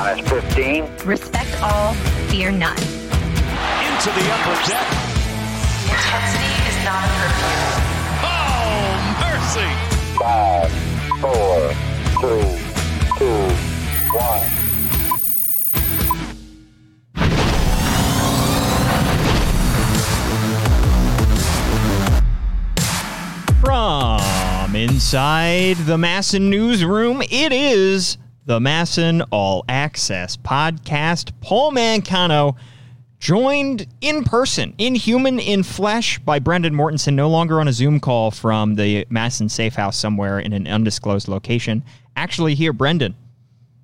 Minus 15. Respect all, fear none. Into the upper deck. Intensity is not a curfew. Oh, mercy. Five, four, three, two, one. From inside the MASN newsroom, it is the MASN All Access podcast. Paul Mancano joined in person, in human, in flesh, by Brendan Mortensen, no longer on a Zoom call from the MASN safe house somewhere in an undisclosed location. Actually, here, Brendan.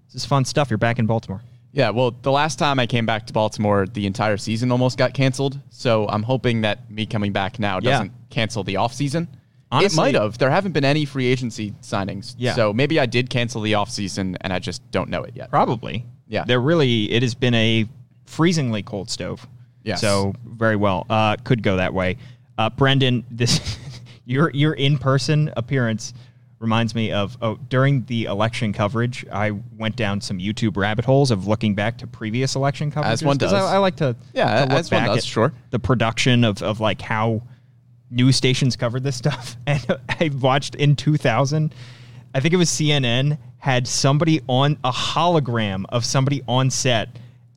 This is fun stuff. You're back in Baltimore. Yeah, well, the last time I came back to Baltimore, the entire season almost got canceled. So I'm hoping that me coming back now doesn't cancel the offseason. it Honestly- might have. There haven't been any free agency signings. Yeah. So maybe I did cancel the offseason and I just don't know it yet. Probably. Yeah. There really it has been a freezingly cold stove. Yes. So very well. Uh could go that way. Uh Brendan, this your your in person appearance reminds me of oh during the election coverage, I went down some YouTube rabbit holes of looking back to previous election coverage. As one does. I, I like to Yeah, to look as one back does, at sure. The production of of like how news stations covered this stuff. And I watched in 2000, I think it was CNN, had somebody on a hologram of somebody on set.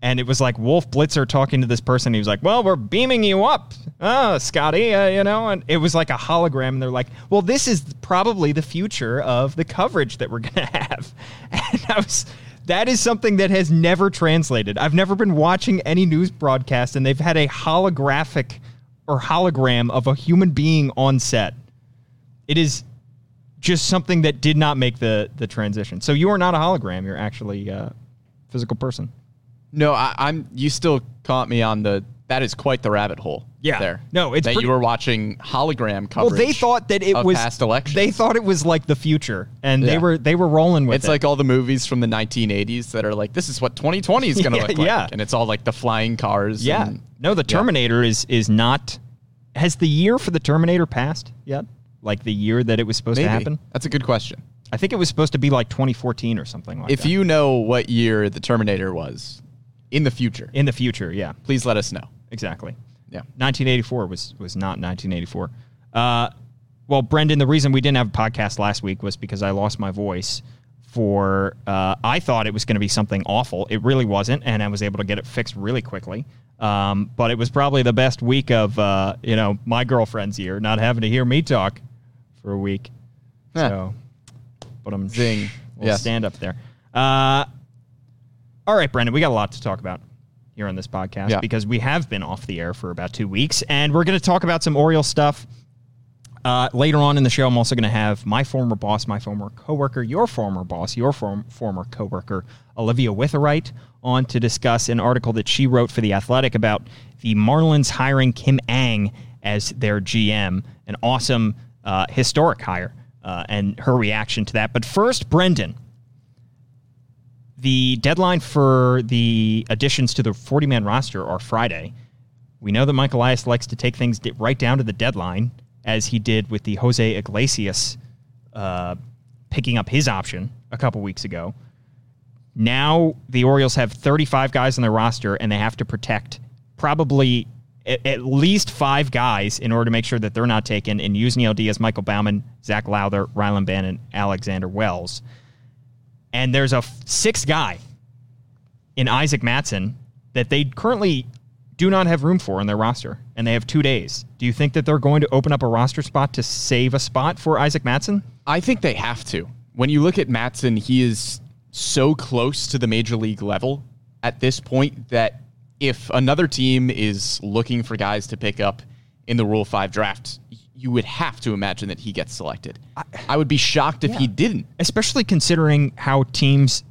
And it was like Wolf Blitzer talking to this person. He was like, Well, we're beaming you up, oh, Scotty, uh, you know? And it was like a hologram. And they're like, Well, this is probably the future of the coverage that we're going to have. And I was. That is something that has never translated. I've never been watching any news broadcast and they've had a holographic or hologram of a human being on set. It is just something that did not make the the transition. So you are not a hologram. You're actually a physical person. No, I, I'm. You still caught me on the. That is quite the rabbit hole. Yeah. There. No, it's that pretty- you were watching hologram Well, they thought that it was past elections. They thought it was like the future, and they were they were rolling with It's it. It's like all the movies from the 1980s that are like, this is what 2020 is going to Yeah, look like. yeah. And it's all like the flying cars. yeah. and- No, the Terminator is is not. Has the year for the Terminator passed yet? Like the year that it was supposed Maybe. to happen? That's a good question. I think it was supposed to be like 2014 or something like if that. If you know what year the Terminator was in the future, in the future, yeah, please let us know. Exactly. Yeah. 1984 was was not 1984. Uh, well, Brendan, the reason we didn't have a podcast last week was because I lost my voice. For uh, I thought it was going to be something awful. It really wasn't, and I was able to get it fixed really quickly. Um, but it was probably the best week of uh, you know my girlfriend's year, not having to hear me talk for a week. Huh. So, but I'm Zing. We'll Yes. stand up there. Uh, all right, Brendan, we got a lot to talk about here on this podcast Yeah. because we have been off the air for about two weeks, and we're going to talk about some Oriole stuff. Uh, later on in the show, I'm also going to have my former boss, my former coworker, your former boss, your form, former coworker, Olivia Witherite, on to discuss an article that she wrote for The Athletic about the Marlins hiring Kim Ng as their GM, an awesome uh, historic hire, uh, and her reaction to that. But first, Brendan, the deadline for the additions to the 40 man roster are Friday. We know that Mike Elias likes to take things right down to the deadline, as he did with the Jose Iglesias uh, picking up his option a couple weeks ago. Now the Orioles have 35 guys on their roster, and they have to protect probably at, least five guys in order to make sure that they're not taken. And Yusniel Diaz, Michael Baumann, Zach Lowther, Rylan Bannon, Alexander Wells and there's a sixth guy in Isaac Mattson that they currently do not have room for in their roster, and they have two days. Do you think that they're going to open up a roster spot to save a spot for Isaac Mattson? I think they have to. When you look at Mattson, he is so close to the major league level at this point that if another team is looking for guys to pick up in the Rule 5 draft, you would have to imagine that he gets selected. I, would be shocked if he didn't. Especially considering how teams,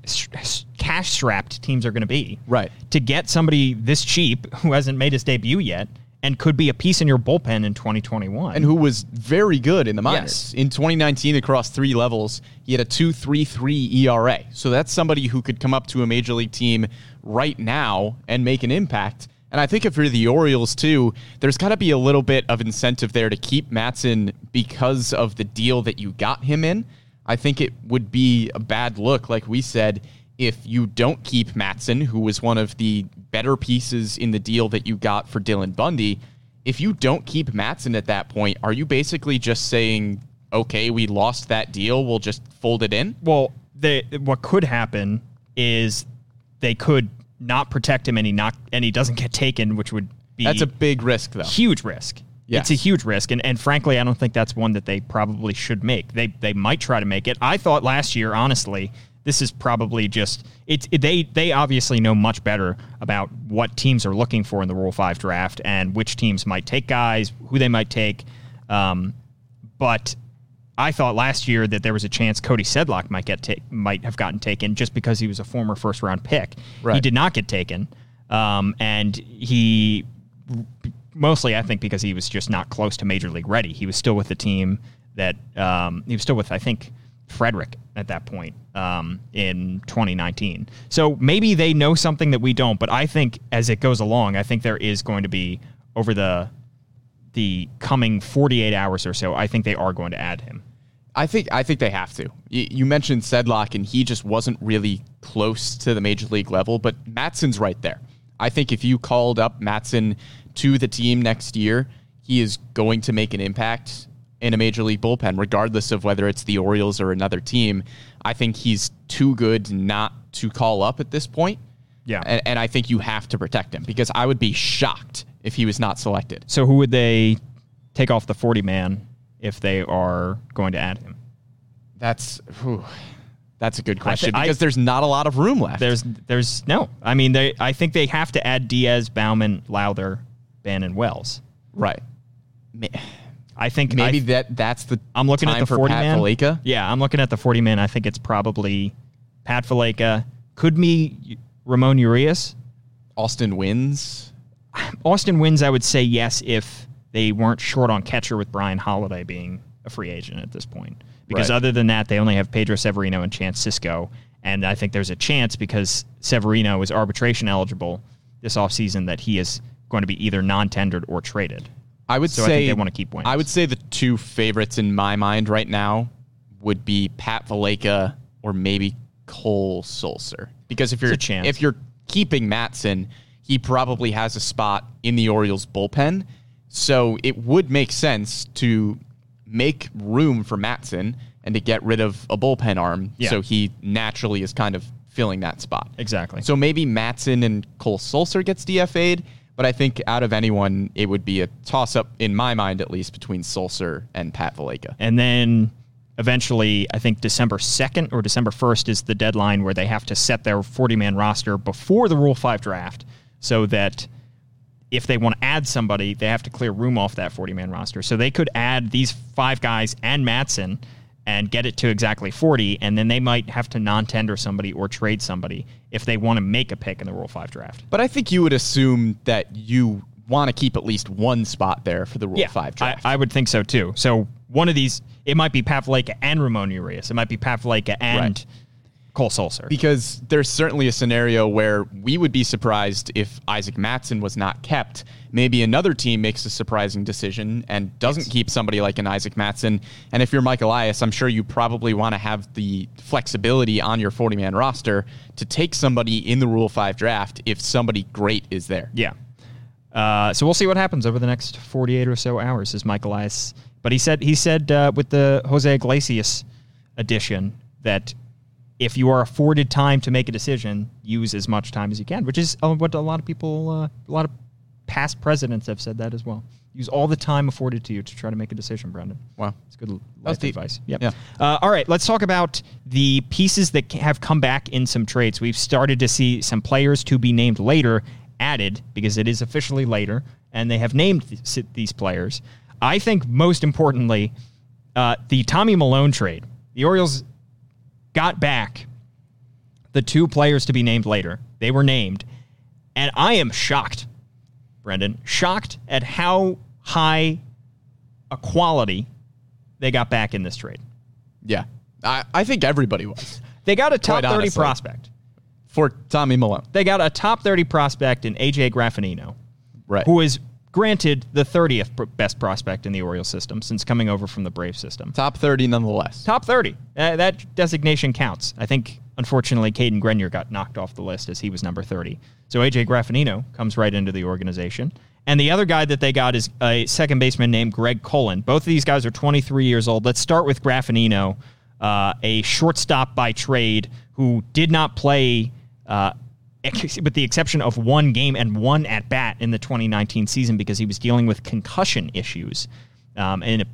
cash strapped teams are going to be. Right. To get somebody this cheap who hasn't made his debut yet and could be a piece in your bullpen in 2021. And who was very good in the Yes. minors. In 2019, across three levels, he had a 2.33 ERA. So that's somebody who could come up to a major league team right now and make an impact. And I think if you're the Orioles too, there's got to be a little bit of incentive there to keep Mattson because of the deal that you got him in. I think it would be a bad look, like we said, if you don't keep Mattson, who was one of the better pieces in the deal that you got for Dylan Bundy, if you don't keep Mattson at that point, are you basically just saying, okay, we lost that deal, we'll just fold it in? Well, they, what could happen is they could not protect him and he not and he doesn't get taken, which would be That's a big risk, though. huge risk. Yes. It's a huge risk, and, and frankly, I don't think that's one that they probably should make. They they might try to make it. I thought last year, honestly, this is probably just it's it, they they obviously know much better about what teams are looking for in the Rule Five draft and which teams might take guys, who they might take. Um, but I thought last year that there was a chance Cody Sedlock might get ta- might have gotten taken just because he was a former first round pick. He did not get taken, um, and he mostly I think because he was just not close to major league ready. He was still with the team that um, he was still with I think Frederick at that point um, in 2019. So maybe they know something that we don't. But I think as it goes along, I think there is going to be over the the coming 48 hours or so. I think they are going to add him. I think I think they have to. You mentioned Sedlock, and he just wasn't really close to the major league level, but Mattson's right there. I think if you called up Mattson to the team next year, he is going to make an impact in a major league bullpen, regardless of whether it's the Orioles or another team. I think he's too good not to call up at this point. Yeah. And, and I think you have to protect him because I would be shocked if he was not selected. So who would they take off the 40 man if they are going to add him? That's whew, that's a good question I- because there's not a lot of room left. There's there's no. I mean, they I think they have to add Diaz, Baumann, Lowther, Bannon, Wells. right. I think Maybe I, that that's the I'm looking at the 40 Pat man. Yeah, I'm looking at the 40 man. I think it's probably Pat Valaika. Could be Ramon Urias. Austin Wynns. Austin Wynns. I would say yes if they weren't short on catcher with Bryan Holaday being a free agent at this point. Because Right. other than that, they only have Pedro Severino and Chance Sisco. And I think there's a chance because Severino is arbitration eligible this offseason that he is going to be either non tendered or traded. I would So I say think they wanna keep Wynns. I would say the two favorites in my mind right now would be Pat Valaika or maybe Cole Sulser. Because if you're a chance. if you're keeping Mattson, he probably has a spot in the Orioles bullpen. So it would make sense to make room for Mattson and to get rid of a bullpen arm. Yeah. So he naturally is kind of filling that spot. Exactly. So maybe Mattson and Cole Sulser gets DFA'd, but I think out of anyone, it would be a toss up, in my mind at least, between Sulser and Pat Valaika. And then eventually, I think December 2nd or December 1st is the deadline where they have to set their 40 man roster before the Rule 5 draft so that if they want to add somebody, they have to clear room off that 40 man roster. So they could add these five guys and Mattson and get it to exactly 40, and then they might have to non tender somebody or trade somebody if they want to make a pick in the Rule 5 draft. But I think you would assume that you want to keep at least one spot there for the Rule 5 draft. I, I would think so too. So one of these, it might be Pavleka and Ramon Urias. It might be Pavleka and Right. Cole Sulser. because there's certainly a scenario where we would be surprised if Isaac Mattson was not kept. Maybe another team makes a surprising decision and doesn't keep somebody like an Isaac Mattson. And if you're Mike Elias, I'm sure you probably want to have the flexibility on your 40 man roster to take somebody in the Rule 5 draft if somebody great is there. yeah. Uh, so we'll see what happens over the next 48 or so hours. Is Mike Elias? But he said he said uh, with the Jose Iglesias addition that if you are afforded time to make a decision, use as much time as you can, which is uh, what a lot of people, uh, a lot of past presidents have said that as well. Use all the time afforded to you to try to make a decision, Brendan. Wow. It's good life deep. advice. Yep. Yeah. Uh, all right, let's talk about the pieces that have come back in some trades. We've started to see some players to be named later added because it is officially later, and they have named th- these players. I think most importantly, uh, the Tommy Milone trade. The Orioles got back the two players to be named later. They were named, and I am shocked, Brendan, shocked at how high a quality they got back in this trade. Yeah. I, I think everybody was They got a top Quite 30 honestly. prospect. for Tommy Milone. They got a top 30 prospect in AJ Graffanino, Right. who is granted the 30th best prospect in the Orioles system since coming over from the Brave system. Top 30 nonetheless. Top 30. Uh, that designation counts. I think unfortunately, Cadyn Grenier got knocked off the list as he was number 30. So AJ Graffanino comes right into the organization. And the other guy that they got is a second baseman named Greg Cullen. Both of these guys are 23 years old. Let's start with Graffanino, uh, a shortstop by trade who did not play, uh, with the exception of one game and one at bat in the 2019 season because he was dealing with concussion issues. Um, in a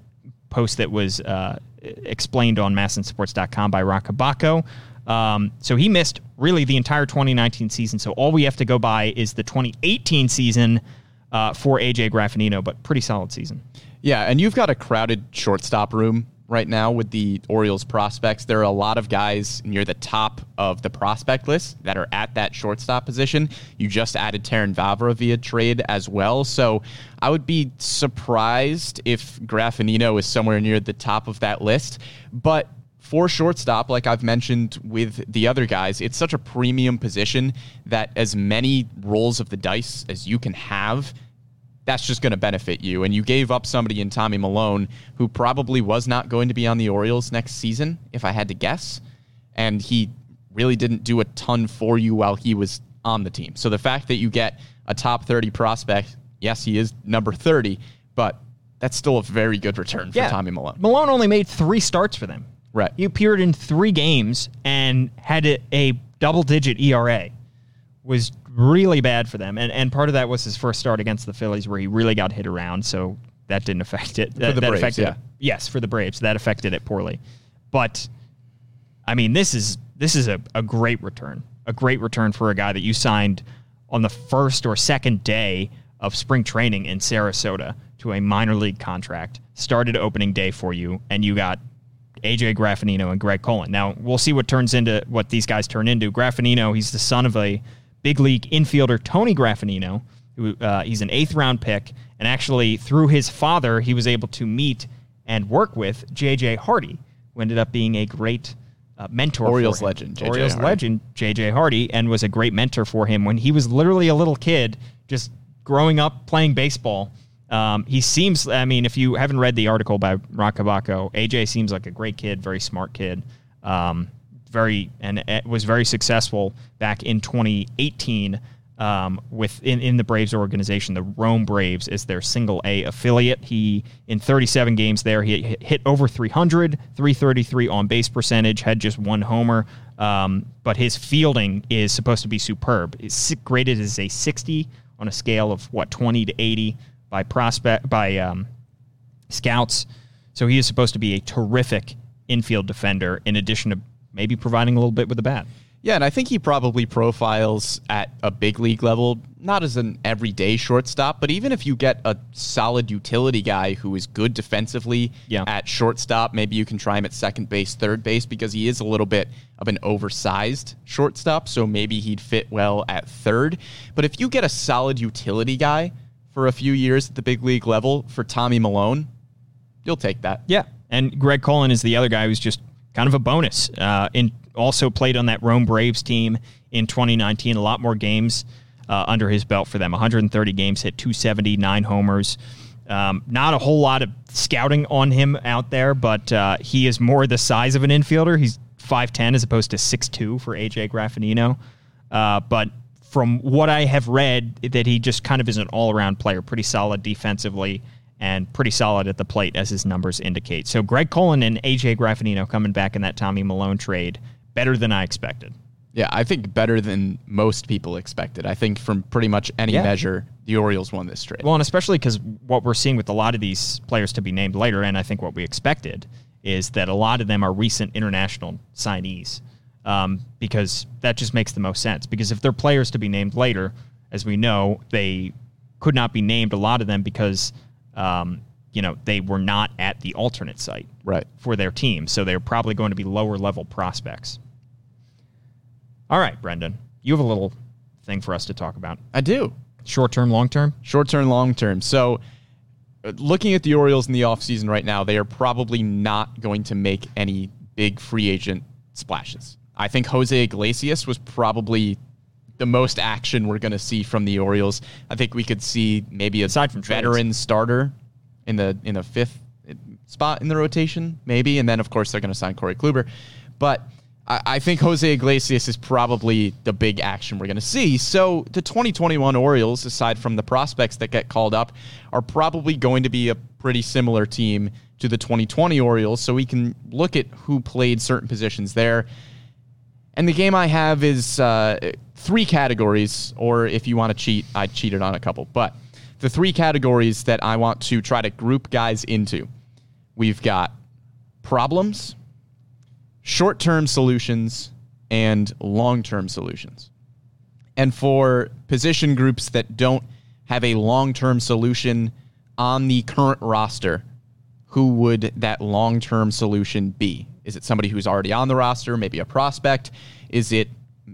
post that was uh, explained on masnsports.com by Roch Kubatko. Um, so he missed really the entire 2019 season. So all we have to go by is the 2018 season uh, for AJ Graffanino, but pretty solid season. Yeah, and you've got a crowded shortstop room right now with the Orioles prospects. There are a lot of guys near the top of the prospect list that are at that shortstop position. You just added Terrin Vavra via trade as well. So I would be surprised if Graffanino is somewhere near the top of that list. But for shortstop, like I've mentioned with the other guys, it's such a premium position that as many rolls of the dice as you can have that's just going to benefit you. And you gave up somebody in Tommy Milone who probably was not going to be on the Orioles next season, if I had to guess. And he really didn't do a ton for you while he was on the team. So the fact that you get a top 30 prospect, yes, he is number 30, but that's still a very good return for Tommy Milone. Milone only made three starts for them. Right. He appeared in three games and had a, a double digit ERA. Was really bad for them. And and part of that was his first start against the Phillies where he really got hit around, so that didn't affect it. That, the that Braves, affected yeah. it. Yes, for the Braves. That affected it poorly. But I mean, this is this is a, a great return. A great return for a guy that you signed on the first or second day of spring training in Sarasota to a minor league contract. Started opening day for you, and you got AJ Graffanino and Greg Cullen. Now we'll see what turns into what these guys turn into. Graffanino, he's the son of a big league infielder Tony Graffanino. Who, uh, he's an eighth round pick, and actually through his father, he was able to meet and work with JJ Hardy, who ended up being a great uh, mentor. Orioles for him. legend, J.J. Orioles Hardy. legend JJ Hardy, and was a great mentor for him when he was literally a little kid, just growing up playing baseball. Um, he seems, I mean, if you haven't read the article by Roch Kubatko, AJ seems like a great kid, very smart kid. Um, very and was very successful back in 2018 um, with in, the Braves organization. The Rome Braves is their single A affiliate. He in 37 games there he hit- hit over 300, 333 on base percentage, had just one homer. Um, but his fielding is supposed to be superb. It's graded as a 60 on a scale of what 20 to 80 by prospect by um, scouts. So he is supposed to be a terrific infield defender, in addition to maybe providing a little bit with the bat. Yeah, and I think he probably profiles at a big league level, not as an everyday shortstop, but even if you get a solid utility guy who is good defensively Yeah. at shortstop, maybe you can try him at second base, third base, because he is a little bit of an oversized shortstop, so maybe he'd fit well at third. But if you get a solid utility guy for a few years at the big league level for Tommy Milone, you'll take that. Yeah, and Greg Cullen is the other guy who's just kind of a bonus. Uh, in also played on that Rome Braves team in 2019. A lot more games uh, under his belt for them. 130 games, hit 270, nine homers. Um, not a whole lot of scouting on him out there, but uh, he is more the size of an infielder. He's 5'10 as opposed to 6'2 for AJ Graffanino. Uh, but from what I have read, that he just kind of is an all around player, pretty solid defensively and pretty solid at the plate, as his numbers indicate. So Greg Cullen and AJ Graffanino coming back in that Tommy Milone trade, better than I expected. Yeah, I think better than most people expected. I think from pretty much any Yeah. measure, the Orioles won this trade. Well, and especially because what we're seeing with a lot of these players to be named later, and I think what we expected is that a lot of them are recent international signees, um, because that just makes the most sense. Because if they're players to be named later, as we know, they could not be named. A lot of them because um, you know they were not at the alternate site Right. for their team, so they're probably going to be lower level prospects. All right, Brendan, you have a little thing for us to talk about. I do. Short term, long term. Short term, long term. So, uh, looking at the Orioles in the offseason right now, they are probably not going to make any big free agent splashes. I think Jose Iglesias was probably the most action we're going to see from the Orioles. I think we could see maybe a Aside from trades. veteran starter in the in the fifth spot in the rotation, maybe, and then of course they're going to sign Corey Kluber. But I, I think Jose Iglesias is probably the big action we're going to see. So the 2021 Orioles, aside from the prospects that get called up, are probably going to be a pretty similar team to the 2020 Orioles. So we can look at who played certain positions there. And the game I have is uh, three categories, or if you want to cheat, I cheated on a couple. But the three categories that I want to try to group guys into we've got problems, short term solutions, and long term solutions. And for position groups that don't have a long term solution on the current roster, who would that long term solution be? Is it somebody who's already on the roster, maybe a prospect? Is it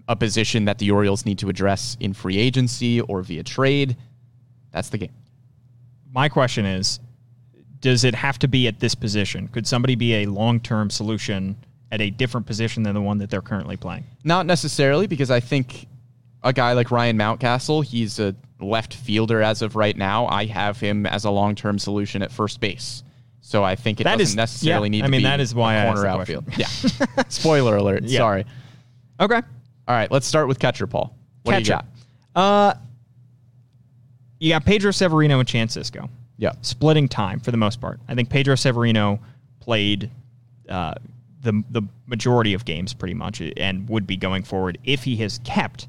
a position that the Orioles need to address in free agency or via trade? That's the game. My question is Does it have to be at this position? Could somebody be a long term solution at a different position than the one that they're currently playing? Not necessarily, because I think a guy like Ryan Mountcastle, he's a left fielder as of right now. I have him as a long term solution at first base. So I think it That doesn't is- necessarily yeah, need I to mean, be that is why a I corner outfield. Yeah. Spoiler alert. Yeah. Sorry. Okay. All right, let's start with catcher Paul. What do you Catcher. got? Uh, you got Pedro Severino and Chance Sisco. Yeah. splitting time for the most part. I think Pedro Severino played uh, the the majority of games pretty much, and would be going forward if he has kept.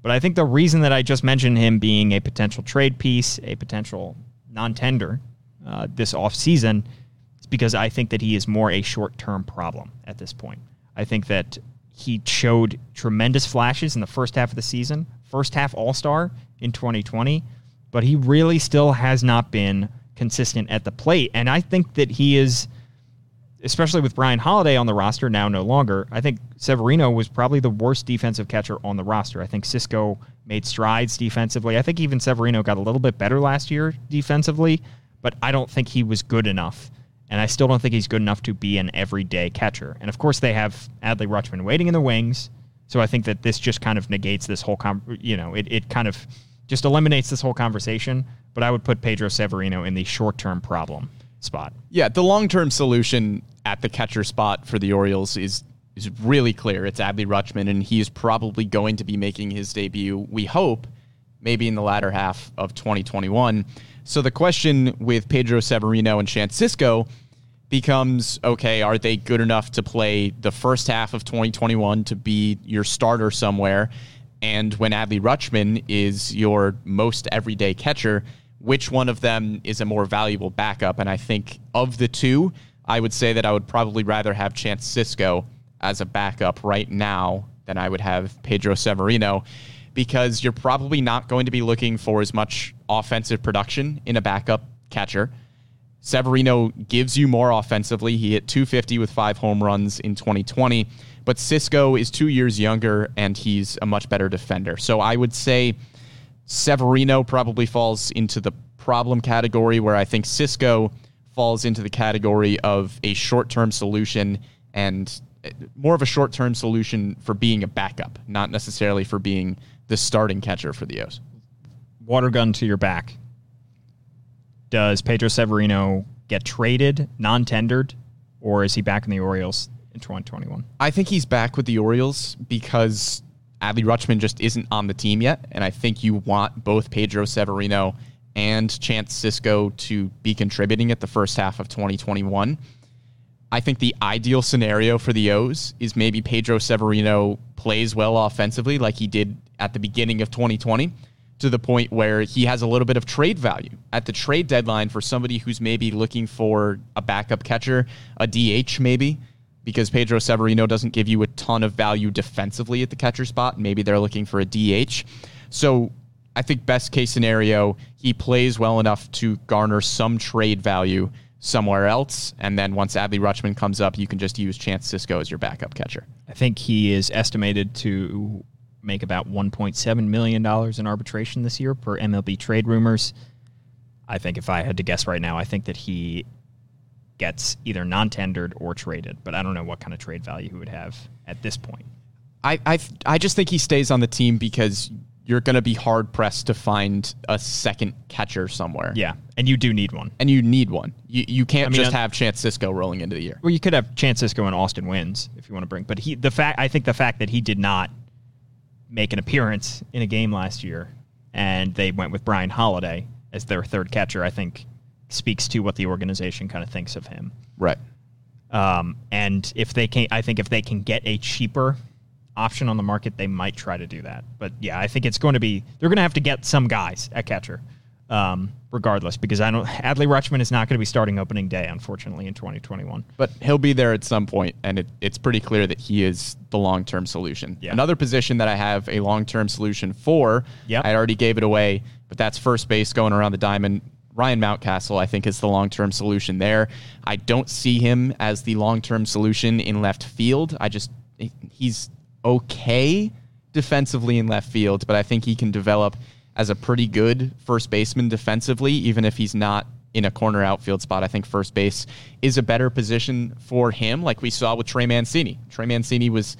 But I think the reason that I just mentioned him being a potential trade piece, a potential non-tender uh, this offseason, is because I think that he is more a short-term problem at this point. I think that he showed tremendous flashes in the first half of the season, first half All-Star in 2020 but he really still has not been consistent at the plate. And I think that he is, especially with Bryan Holaday on the roster now no longer, I think Severino was probably the worst defensive catcher on the roster. I think Sisco made strides defensively. I think even Severino got a little bit better last year defensively, but I don't think he was good enough. And I still don't think he's good enough to be an everyday catcher. And of course, they have Adley Rutschman waiting in the wings. So I think that this just kind of negates this whole, com- you know, it, it kind of just eliminates this whole conversation. But I would put Pedro Severino in the short term problem spot. Yeah, the long term solution at the catcher spot for the Orioles is is really clear. It's Adley Rutschman, and he is probably going to be making his debut, we hope, maybe in the latter half of 2021. So the question with Pedro Severino and Chance Sisco becomes okay, are they good enough to play the first half of 2021 to be your starter somewhere? And when Adley Rutschman is your most everyday catcher, which one of them is a more valuable backup? And I think of the two, I would say that I would probably rather have Chance Sisco as a backup right now than I would have Pedro Severino because you're probably not going to be looking for as much offensive production in a backup catcher. Severino gives you more offensively. He hit 250 with five home runs in 2020, but Sisco is two years younger and he's a much better defender. So I would say Severino probably falls into the problem category where I think Sisco falls into the category of a short term solution and uh, more of a short term solution for being a backup, not necessarily for being the starting catcher for the O's. Water gun to your back. Does Pedro Severino get traded, non tendered, or is he back in the Orioles in 2021? I think he's back with the Orioles because Adley Rutschman just isn't on the team yet. And I think you want both Pedro Severino and Chance Sisco to be contributing at the first half of 2021. I think the ideal scenario for the O's is maybe Pedro Severino plays well offensively like he did at the beginning of 2020 to the point where he has a little bit of trade value at the trade deadline for somebody who's maybe looking for a backup catcher, a DH maybe, because Pedro Severino doesn't give you a ton of value defensively at the catcher spot. Maybe they're looking for a DH. So I think best case scenario, he plays well enough to garner some trade value somewhere else. And then once Adley Rutschman comes up, you can just use Chance Sisco as your backup catcher. I think he is estimated to make about $1.7 million in arbitration this year per MLB trade rumors. I think if I had to guess right now, I think that he gets either non tendered or traded, but I don't know what kind of trade value he would have at this point. I, I I just think he stays on the team because you're going to be hard pressed to find a second catcher somewhere. Yeah, and you do need one. And you need one. You, you can't I mean, just uh, have Chance Sisco rolling into the year. Well, you could have Chance Sisco and Austin Wynns if you want to bring, but he the fact I think the fact that he did not make an appearance in a game last year, and they went with Bryan Holaday as their third catcher, I think speaks to what the organization kind of thinks of him. Right. Um, and if they can, I think if they can get a cheaper option on the market, they might try to do that. But yeah, I think it's going to be they're going to have to get some guys at catcher, um, regardless, because I don't. Adley Rutschman is not going to be starting opening day, unfortunately, in 2021. But he'll be there at some point, and it, it's pretty clear that he is the long term solution. Yeah. Another position that I have a long term solution for, Yep. I already gave it away, but that's first base going around the diamond. Ryan Mountcastle, I think, is the long term solution there. I don't see him as the long term solution in left field. I just, he's okay defensively in left field, but I think he can develop as a pretty good first baseman defensively, even if he's not in a corner outfield spot. I think first base is a better position for him, like we saw with Trey Mancini. Trey Mancini was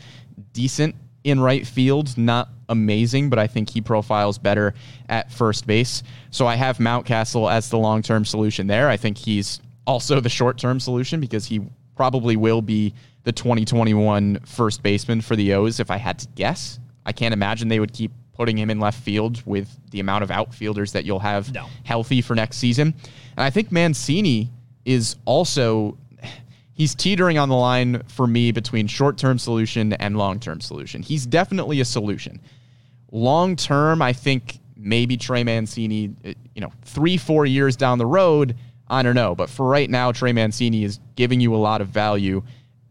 decent in right field, not amazing, but I think he profiles better at first base. So I have Mountcastle as the long term solution there. I think he's also the short term solution because he probably will be the 2021 first baseman for the O's if I had to guess. I can't imagine they would keep putting him in left field with the amount of outfielders that you'll have No. healthy for next season. And I think Mancini is also he's teetering on the line for me between short-term solution and long-term solution. He's definitely a solution. Long term, I think maybe Trey Mancini, uh, you know, three, four years down the road, I don't know. But for right now, Trey Mancini is giving you a lot of value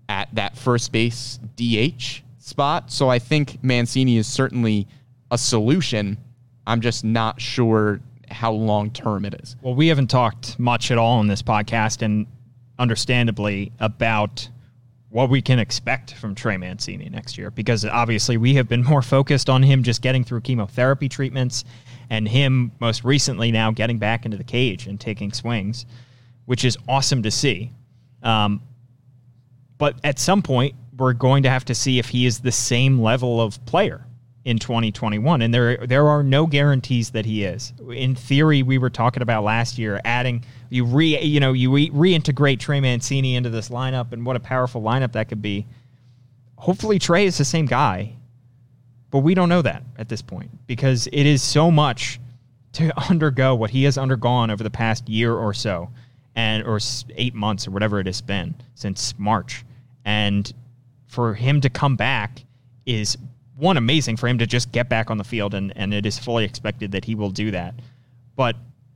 at that first base DH spot. So I think Mancini is certainly a solution. I'm just not sure how long term it is. Well, we haven't talked much at all on this podcast, and understandably about what we can expect from Trey Mancini next year, because obviously we have been more focused on him just getting through chemotherapy treatments, and him most recently now getting back into the cage and taking swings, which is awesome to see. Um, but at some point, we're going to have to see if he is the same level of player in 2021 and there there are no guarantees that he is. In theory we were talking about last year adding you re you know you re- reintegrate Trey Mancini into this lineup and what a powerful lineup that could be. Hopefully Trey is the same guy but we don't know that at this point because it is so much to undergo what he has undergone over the past year or so and or 8 months or whatever it has been since March. And for him to come back is one amazing for him to just get back on the field and, and it is fully expected that he will do that. But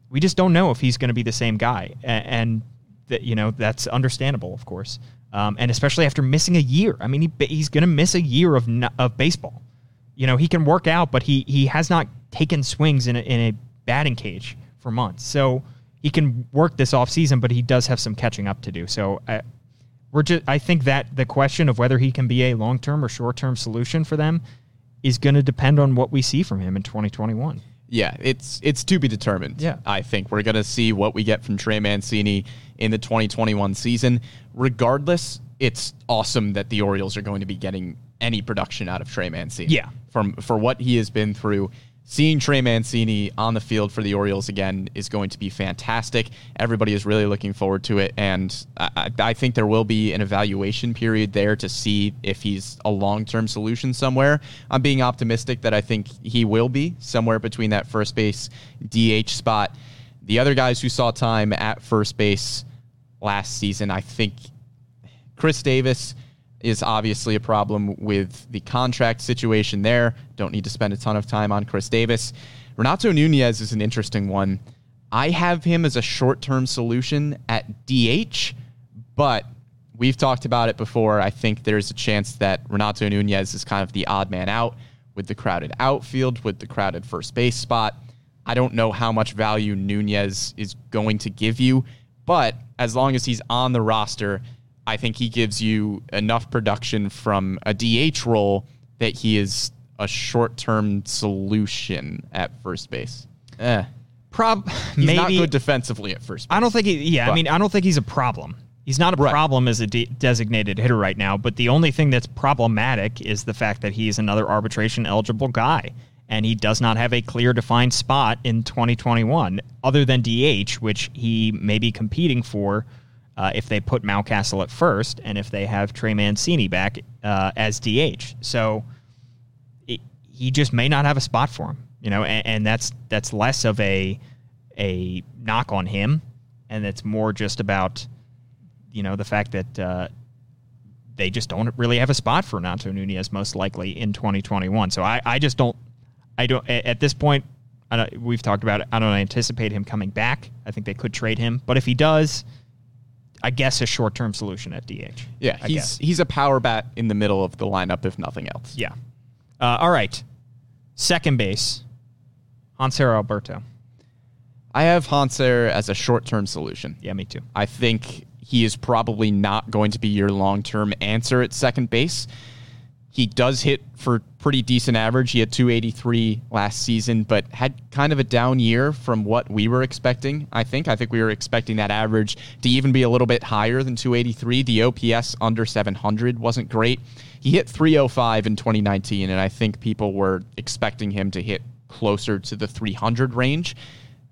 we just don't know if he's going to be the same guy A- and that you know that's understandable of course. Um, and especially after missing a year. I mean he, he's going to miss a year of of baseball. You know he can work out but he he has not taken swings in a, in a batting cage for months. So he can work this off season but he does have some catching up to do. So I, we're just I think that the question of whether he can be a long term or short term solution for them is going to depend on what we see from him in 2021. Yeah, it's it's to be determined. Yeah. I think we're gonna see what we get from Trey Mancini in the 2021 season. Regardless, it's awesome that the Orioles are going to be getting any production out of Trey Mancini. Yeah. from for what he has been through. Seeing Trey Mancini on the field for the Orioles again is going to be fantastic. Everybody is really looking forward to it, and I, I- think there will be an evaluation period there to see if he's a long-term solution somewhere. I'm being optimistic that I think he will be somewhere between that first base DH spot. The other guys who saw time at first base last season, I think Chris Davis is obviously a problem with the contract situation there. Don't need to spend a ton of time on Chris Davis. Renato Nunez is an interesting one. I have him as a short term solution at DH, but we've talked about it before. I think there's a chance that Renato Nunez is kind of the odd man out with the crowded outfield, with the crowded first base spot. I don't know how much value Nunez is going to give you, but as long as he's on the roster, I think he gives you enough production from a DH role that he is a short term solution at first base. Eh. Prob He's maybe not good defensively at first base. I don't think he. Yeah, I mean, I don't think he's a problem. He's not a Right. problem as a de- designated hitter right now. But the only thing that's problematic is the fact that he's another arbitration eligible guy, and he does not have a clear defined spot in 2021 other than DH, which he may be competing for uh, if they put Mountcastle at first and if they have Trey Mancini back uh, as DH. So it, he just may not have a spot for him, you know, and, and that's that's less of a a knock on him, and it's more just about you know the fact that uh, they just don't really have a spot for Nato Nunez most likely in 2021. So I, I just don't I don't at this point. We've talked about it. I don't anticipate him coming back. I think they could trade him, but if he does, I guess a short term solution at DH. Yeah, I he's guess. he's a power bat in the middle of the lineup, if nothing else. yeah. Uh, all right, second base, Hanser Alberto. I have Hanser as a short term solution. Yeah, me too. I think he is probably not going to be your long term answer at second base. He does hit for pretty decent average. He had 283 last season, but had kind of a down year from what we were expecting. I think. I think we were expecting that average to even be a little bit higher than 283. The OPS under 700 wasn't great. He hit 305 in 2019, and I think people were expecting him to hit closer to the 300 range,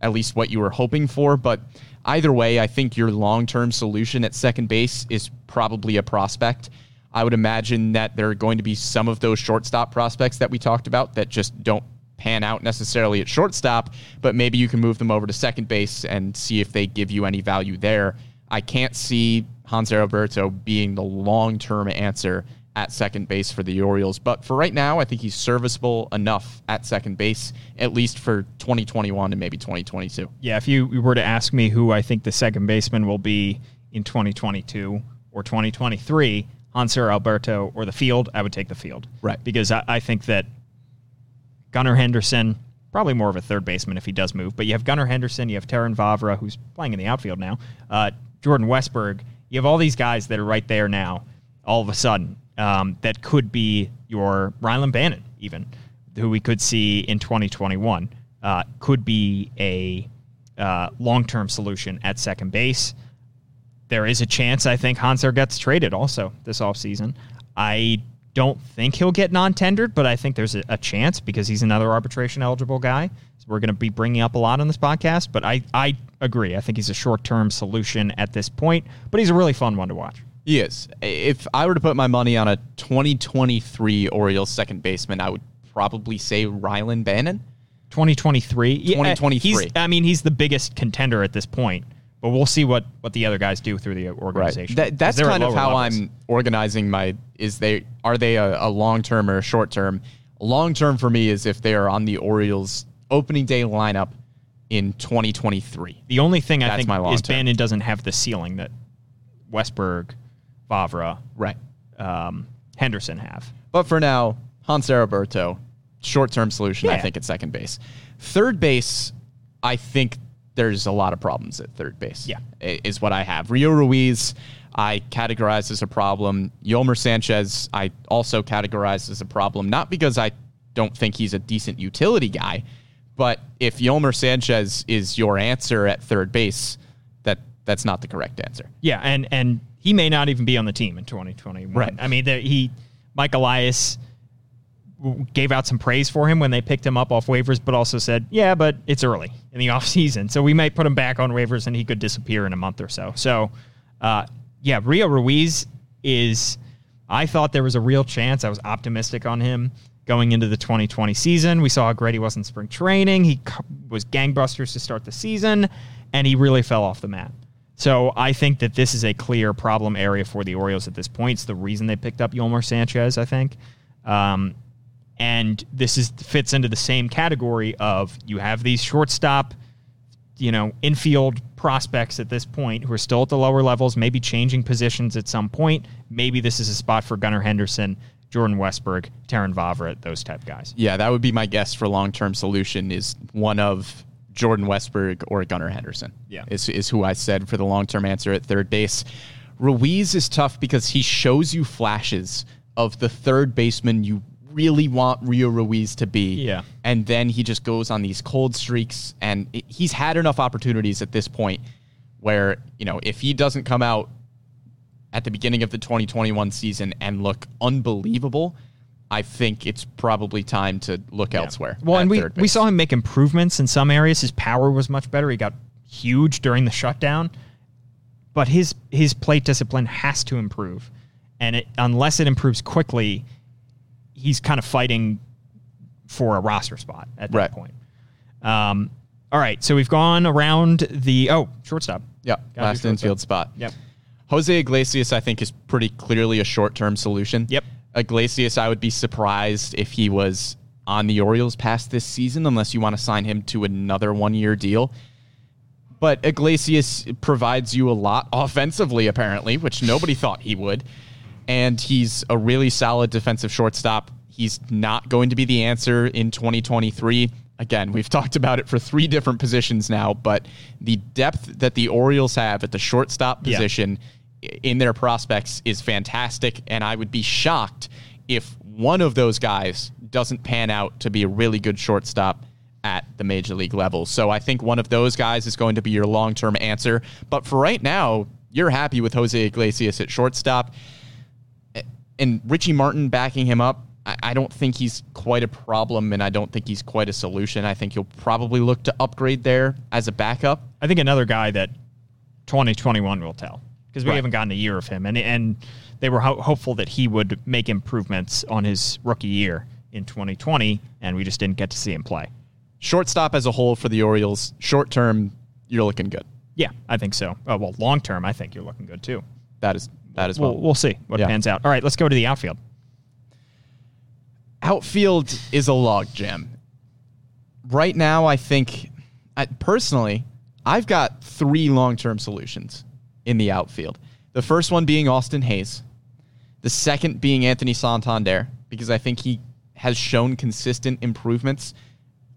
at least what you were hoping for. But either way, I think your long term solution at second base is probably a prospect. I would imagine that there are going to be some of those shortstop prospects that we talked about that just don't pan out necessarily at shortstop, but maybe you can move them over to second base and see if they give you any value there. I can't see Hanser Alberto being the long term answer at second base for the Orioles, but for right now, I think he's serviceable enough at second base, at least for 2021 and maybe 2022. Yeah, if you were to ask me who I think the second baseman will be in 2022 or 2023, Hanser Alberto or the field, I would take the field. Right. Because I, I think that Gunnar Henderson, probably more of a third baseman if he does move, but you have Gunnar Henderson, you have Terrin Vavra, who's playing in the outfield now, uh, Jordan Westburg. You have all these guys that are right there now, all of a sudden, um, that could be your Rylan Bannon, even, who we could see in 2021, uh, could be a uh, long term solution at second base there is a chance I think Hanser gets traded also this offseason. I don't think he'll get non tendered, but I think there's a, a chance because he's another arbitration eligible guy. So we're going to be bringing up a lot on this podcast, but I, I agree. I think he's a short term solution at this point, but he's a really fun one to watch. He is. If I were to put my money on a 2023 Orioles second baseman, I would probably say Rylan Bannon. 2023. Yeah, 2023. He's, I mean, he's the biggest contender at this point, but we'll see what, what the other guys do through the organization. That, 'Cause that's kind of how levels. I'm organizing my. Is they are they a, a long term or a short term? Long term for me is if they are on the Orioles opening day lineup in 2023. The only thing I think my is. Bannon doesn't have the ceiling that Westburg, Vavra, Right. um, Henderson have. But for now, Hanser Alberto, short term solution, I think, at second base. Third base, I think there's a lot of problems at third base. Yeah. Is what I have. Rio Ruiz, I categorize as a problem. Yolmer Sanchez, I also categorize as a problem, not because I don't think he's a decent utility guy, but if Yolmer Sanchez is your answer at third base, that that's not the correct answer. Yeah, and and he may not even be on the team in 2021. Right. I mean, the, he Mike Elias gave out some praise for him when they picked him up off waivers, but also said, yeah, but it's early in the offseason. So we might put him back on waivers and he could disappear in a month or so. So, uh, yeah, Rio Ruiz is, I thought there was a real chance. I was optimistic on him going into the 2020 season. We saw how great he was in spring training. He was gangbusters to start the season, and he really fell off the map. So I think that this is a clear problem area for the Orioles at this point. It's the reason they picked up Yolmer Sanchez, I think. Um, and this is fits into the same category of you have these shortstop, you know, infield prospects at this point who are still at the lower levels, maybe changing positions at some point. Maybe this is a spot for Gunnar Henderson, Jordan Westburg, Terrin Vavra, those type guys. Yeah, that would be my guess for long term solution is one of Jordan Westburg or Gunnar Henderson. Yeah. Is is who I said for the long term answer at third base. Ruiz is tough because he shows you flashes of the third baseman you really want Rio Ruiz to be. Yeah. And then he just goes on these cold streaks and it- he's had enough opportunities at this point where, you know, if he doesn't come out at the beginning of the 2021 season and look unbelievable, I think it's probably time to look elsewhere. Well, and we, we saw him make improvements in some areas. His power was much better. He got huge during the shutdown, but his his plate discipline has to improve, and it, unless it improves quickly, he's kind of fighting for a roster spot at that Right. point. Um, all right, so we've gone around the oh shortstop. Yeah, Gotta last shortstop. infield spot. Yep. Jose Iglesias, I think, is pretty clearly a short term solution. Yep. Iglesias, I would be surprised if he was on the Orioles past this season, unless you want to sign him to another one year deal. But Iglesias provides you a lot offensively, apparently, which nobody thought he would. And he's a really solid defensive shortstop. He's not going to be the answer in 2023. Again, we've talked about it for three different positions now, but the depth that the Orioles have at the shortstop position i- in their prospects is fantastic. And I would be shocked if one of those guys doesn't pan out to be a really good shortstop at the major league level. So I think one of those guys is going to be your long term answer. But for right now, you're happy with Jose Iglesias at shortstop. And Richie Martin backing him up, I, I don't think he's quite a problem, and I don't think he's quite a solution. I think you'll probably look to upgrade there as a backup. I think another guy that 2021 will tell because we Right. haven't gotten a year of him, and and they were ho- hopeful that he would make improvements on his rookie year in 2020, and we just didn't get to see him play. Shortstop as a whole for the Orioles, short term, you're looking good. Yeah, I think so. Oh, well, long term, I think you're looking good too. That is that as well. We'll, we'll see what Yeah. pans out. All right, let's go to the outfield. outfield is a logjam. Right now, I think, I, personally, I've got three long term solutions in the outfield. The first one being Austin Hays, the second being Anthony Santander, because I think he has shown consistent improvements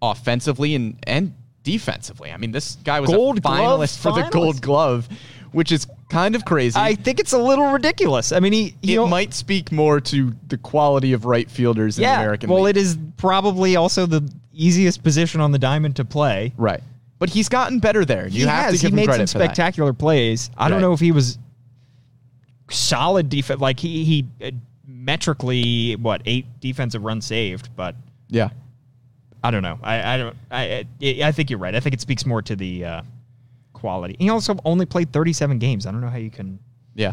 offensively and, and defensively. I mean, this guy was Gold a Glove finalist for the. Gold Glove, which is kind of crazy. I think it's a little ridiculous. I mean, he, he it might speak more to the quality of right fielders in yeah. the American well, League. it is probably also the easiest position on the diamond to play. Right. But he's gotten better there. You he have has. to give he him made credit some for that. spectacular plays. I don't know if he was solid defense. Like he he uh, metrically what eight defensive runs saved, but Yeah. I don't know. I I don't. I I, I think you're right. I think it speaks more to the uh, quality. He also only played 37 games. I don't know how you can Yeah.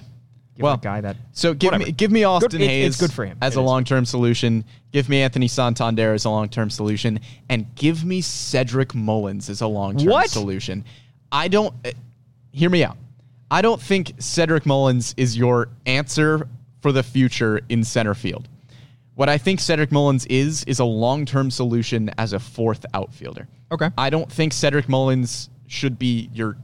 give well, a guy that. so give Whatever. me give me Austin Good- it- Hays. it's good for him. as It a long term solution. Give me Anthony Santander as a long term solution, and give me Cedric Mullins as a long term solution. I don't. uh, hear me out. I don't think Cedric Mullins is your answer for the future in center field. What I think Cedric Mullins is is a long term solution as a fourth outfielder. Okay. I don't think Cedric Mullins should be your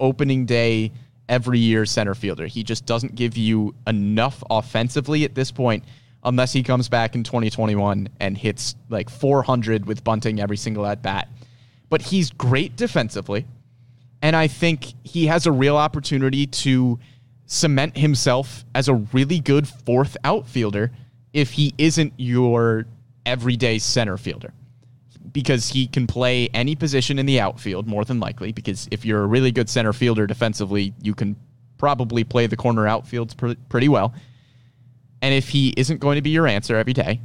opening day every year center fielder. He just doesn't give you enough offensively at this point unless he comes back in 2021 and hits like 400 with bunting every single at bat. But he's great defensively. And I think he has a real opportunity to cement himself as a really good fourth outfielder if he isn't your everyday center fielder because he can play any position in the outfield more than likely. Because if you're a really good center fielder defensively, you can probably play the corner outfields pr- pretty well. And if he isn't going to be your answer every day,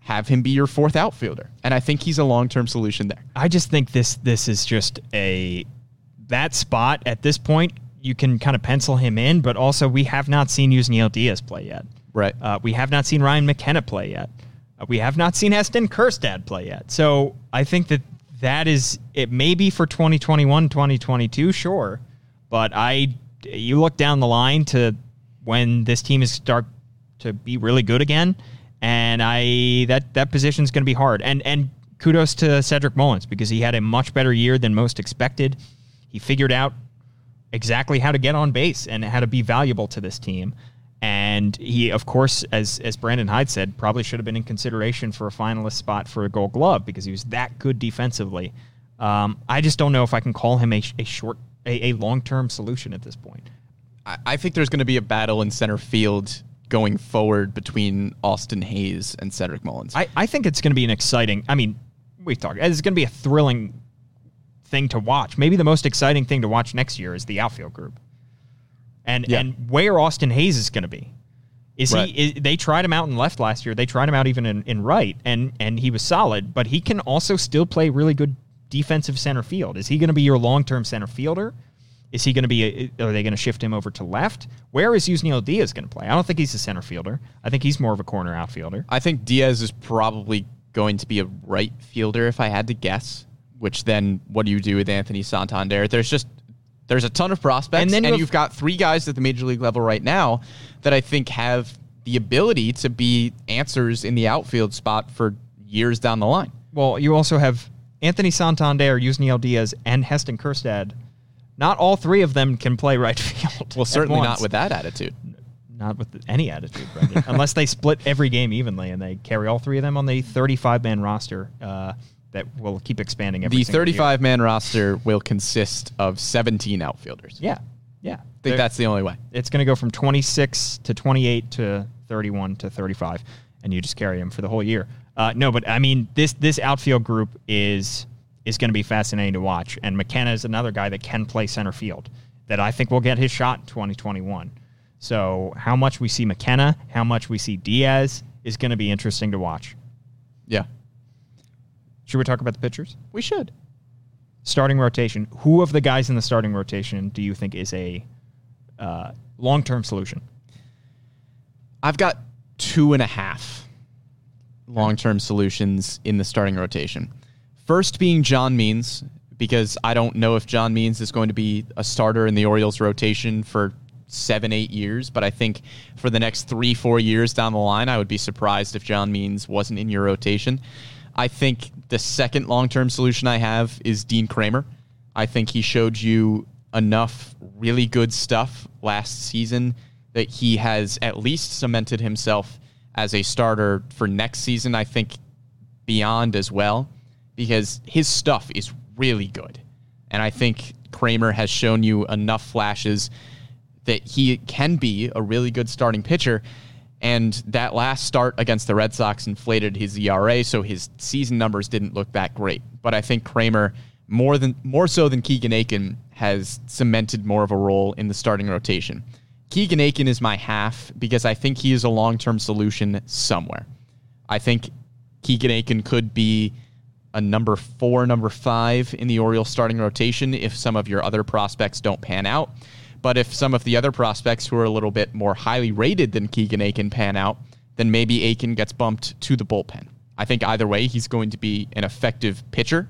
have him be your fourth outfielder. And I think he's a long term solution there. I just think this this is just a that spot at this point. You can kind of pencil him in, but also we have not seen Yusniel Diaz play yet. Right. Uh, we have not seen Ryan McKenna play yet. We have not seen Heston Kjerstad play yet. So I think that that is it. Maybe for 2021, 2022, sure, but I you look down the line to when this team is start to be really good again, and I that that position is going to be hard. And and kudos to Cedric Mullins because he had a much better year than most expected. He figured out exactly how to get on base and how to be valuable to this team. And he, of course, as as Brandon Hyde said, probably should have been in consideration for a finalist spot for a Gold Glove because he was that good defensively. Um, I just don't know if I can call him a, a short, a, a long term solution at this point. I, I think there's going to be a battle in center field going forward between Austin Hays and Cedric Mullins. I, I think it's going to be an exciting. I mean, we've talked. It's going to be a thrilling thing to watch. Maybe the most exciting thing to watch next year is the outfield group, and Yeah. and where Austin Hays is going to be. Is Right. he? Is, they tried him out in left last year. They tried him out even in, in right, and and he was solid. But he can also still play really good defensive center field. Is he going to be your long term center fielder? Is he going to be? A, are they going to shift him over to left? Where is Yusniel Diaz going to play? I don't think he's a center fielder. I think he's more of a corner outfielder. I think Diaz is probably going to be a right fielder if I had to guess. Which then, what do you do with Anthony Santander? There's just there's a ton of prospects, And and, then you have- you've got three guys at the major league level right now that I think have the ability to be answers in the outfield spot for years down the line. Well, you also have Anthony Santander, Yusniel Diaz, and Heston Kjerstad. Not all three of them can play right field. Well, certainly not with that attitude. not with any attitude, Brendan. Unless they split every game evenly and they carry all three of them on the 35 man roster uh, that will keep expanding every The single year. 35 man roster will consist of 17 outfielders. Yeah, yeah. I think They're- that's the only way. it's going to go from 26 to 28 to 31 to 35, and you just carry them for the whole year. Uh, no, but I mean this this outfield group is is going to be fascinating to watch, and McKenna is another guy that can play center field that I think will get his shot in 2021. So how much we see McKenna, how much we see Diaz is going to be interesting to watch. Yeah. Should we talk about the pitchers? We should. Starting rotation. Who of the guys in the starting rotation do you think is a uh, long term solution? I've got two and a half long term solutions in the starting rotation. First being John Means, because I don't know if John Means is going to be a starter in the Orioles rotation for seven, eight years, but I think for the next three, four years down the line, I would be surprised if John Means wasn't in your rotation. I think the second long term solution I have is Dean Kremer. I think he showed you enough really good stuff last season that he has at least cemented himself as a starter for next season. I think beyond as well, because his stuff is really good. And I think Kremer has shown you enough flashes that he can be a really good starting pitcher. And that last start against the Red Sox inflated his ERA, so his season numbers didn't look that great. But I think Kremer, more than more so than Keegan Akin, has cemented more of a role in the starting rotation. Keegan Akin is my half because I think he is a long term solution somewhere. I think Keegan Akin could be a number four, number five in the Orioles starting rotation if some of your other prospects don't pan out. But if some of the other prospects who are a little bit more highly rated than Keegan Akin pan out, then maybe Akin gets bumped to the bullpen. I think either way, he's going to be an effective pitcher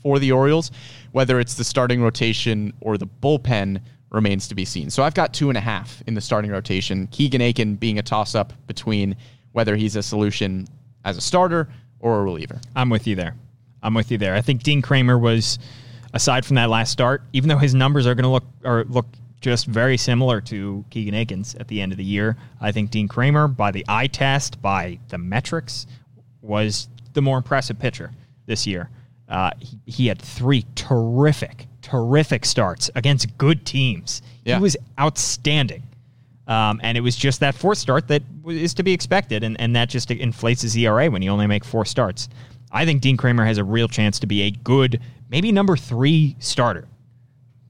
for the Orioles. Whether it's the starting rotation or the bullpen remains to be seen. So I've got two and a half in the starting rotation. Keegan Akin being a toss up between whether he's a solution as a starter or a reliever. I'm with you there. I'm with you there. I think Dean Kremer was, aside from that last start, even though his numbers are going to look or look just very similar to Keegan Akins at the end of the year, I think Dean Kremer, by the eye test, by the metrics, was the more impressive pitcher this year. Uh, he, he had three terrific, terrific starts against good teams. Yeah. He was outstanding. Um, and it was just that fourth start that is to be expected, and, and that just inflates his ERA when you only make four starts. I think Dean Kremer has a real chance to be a good, maybe number three starter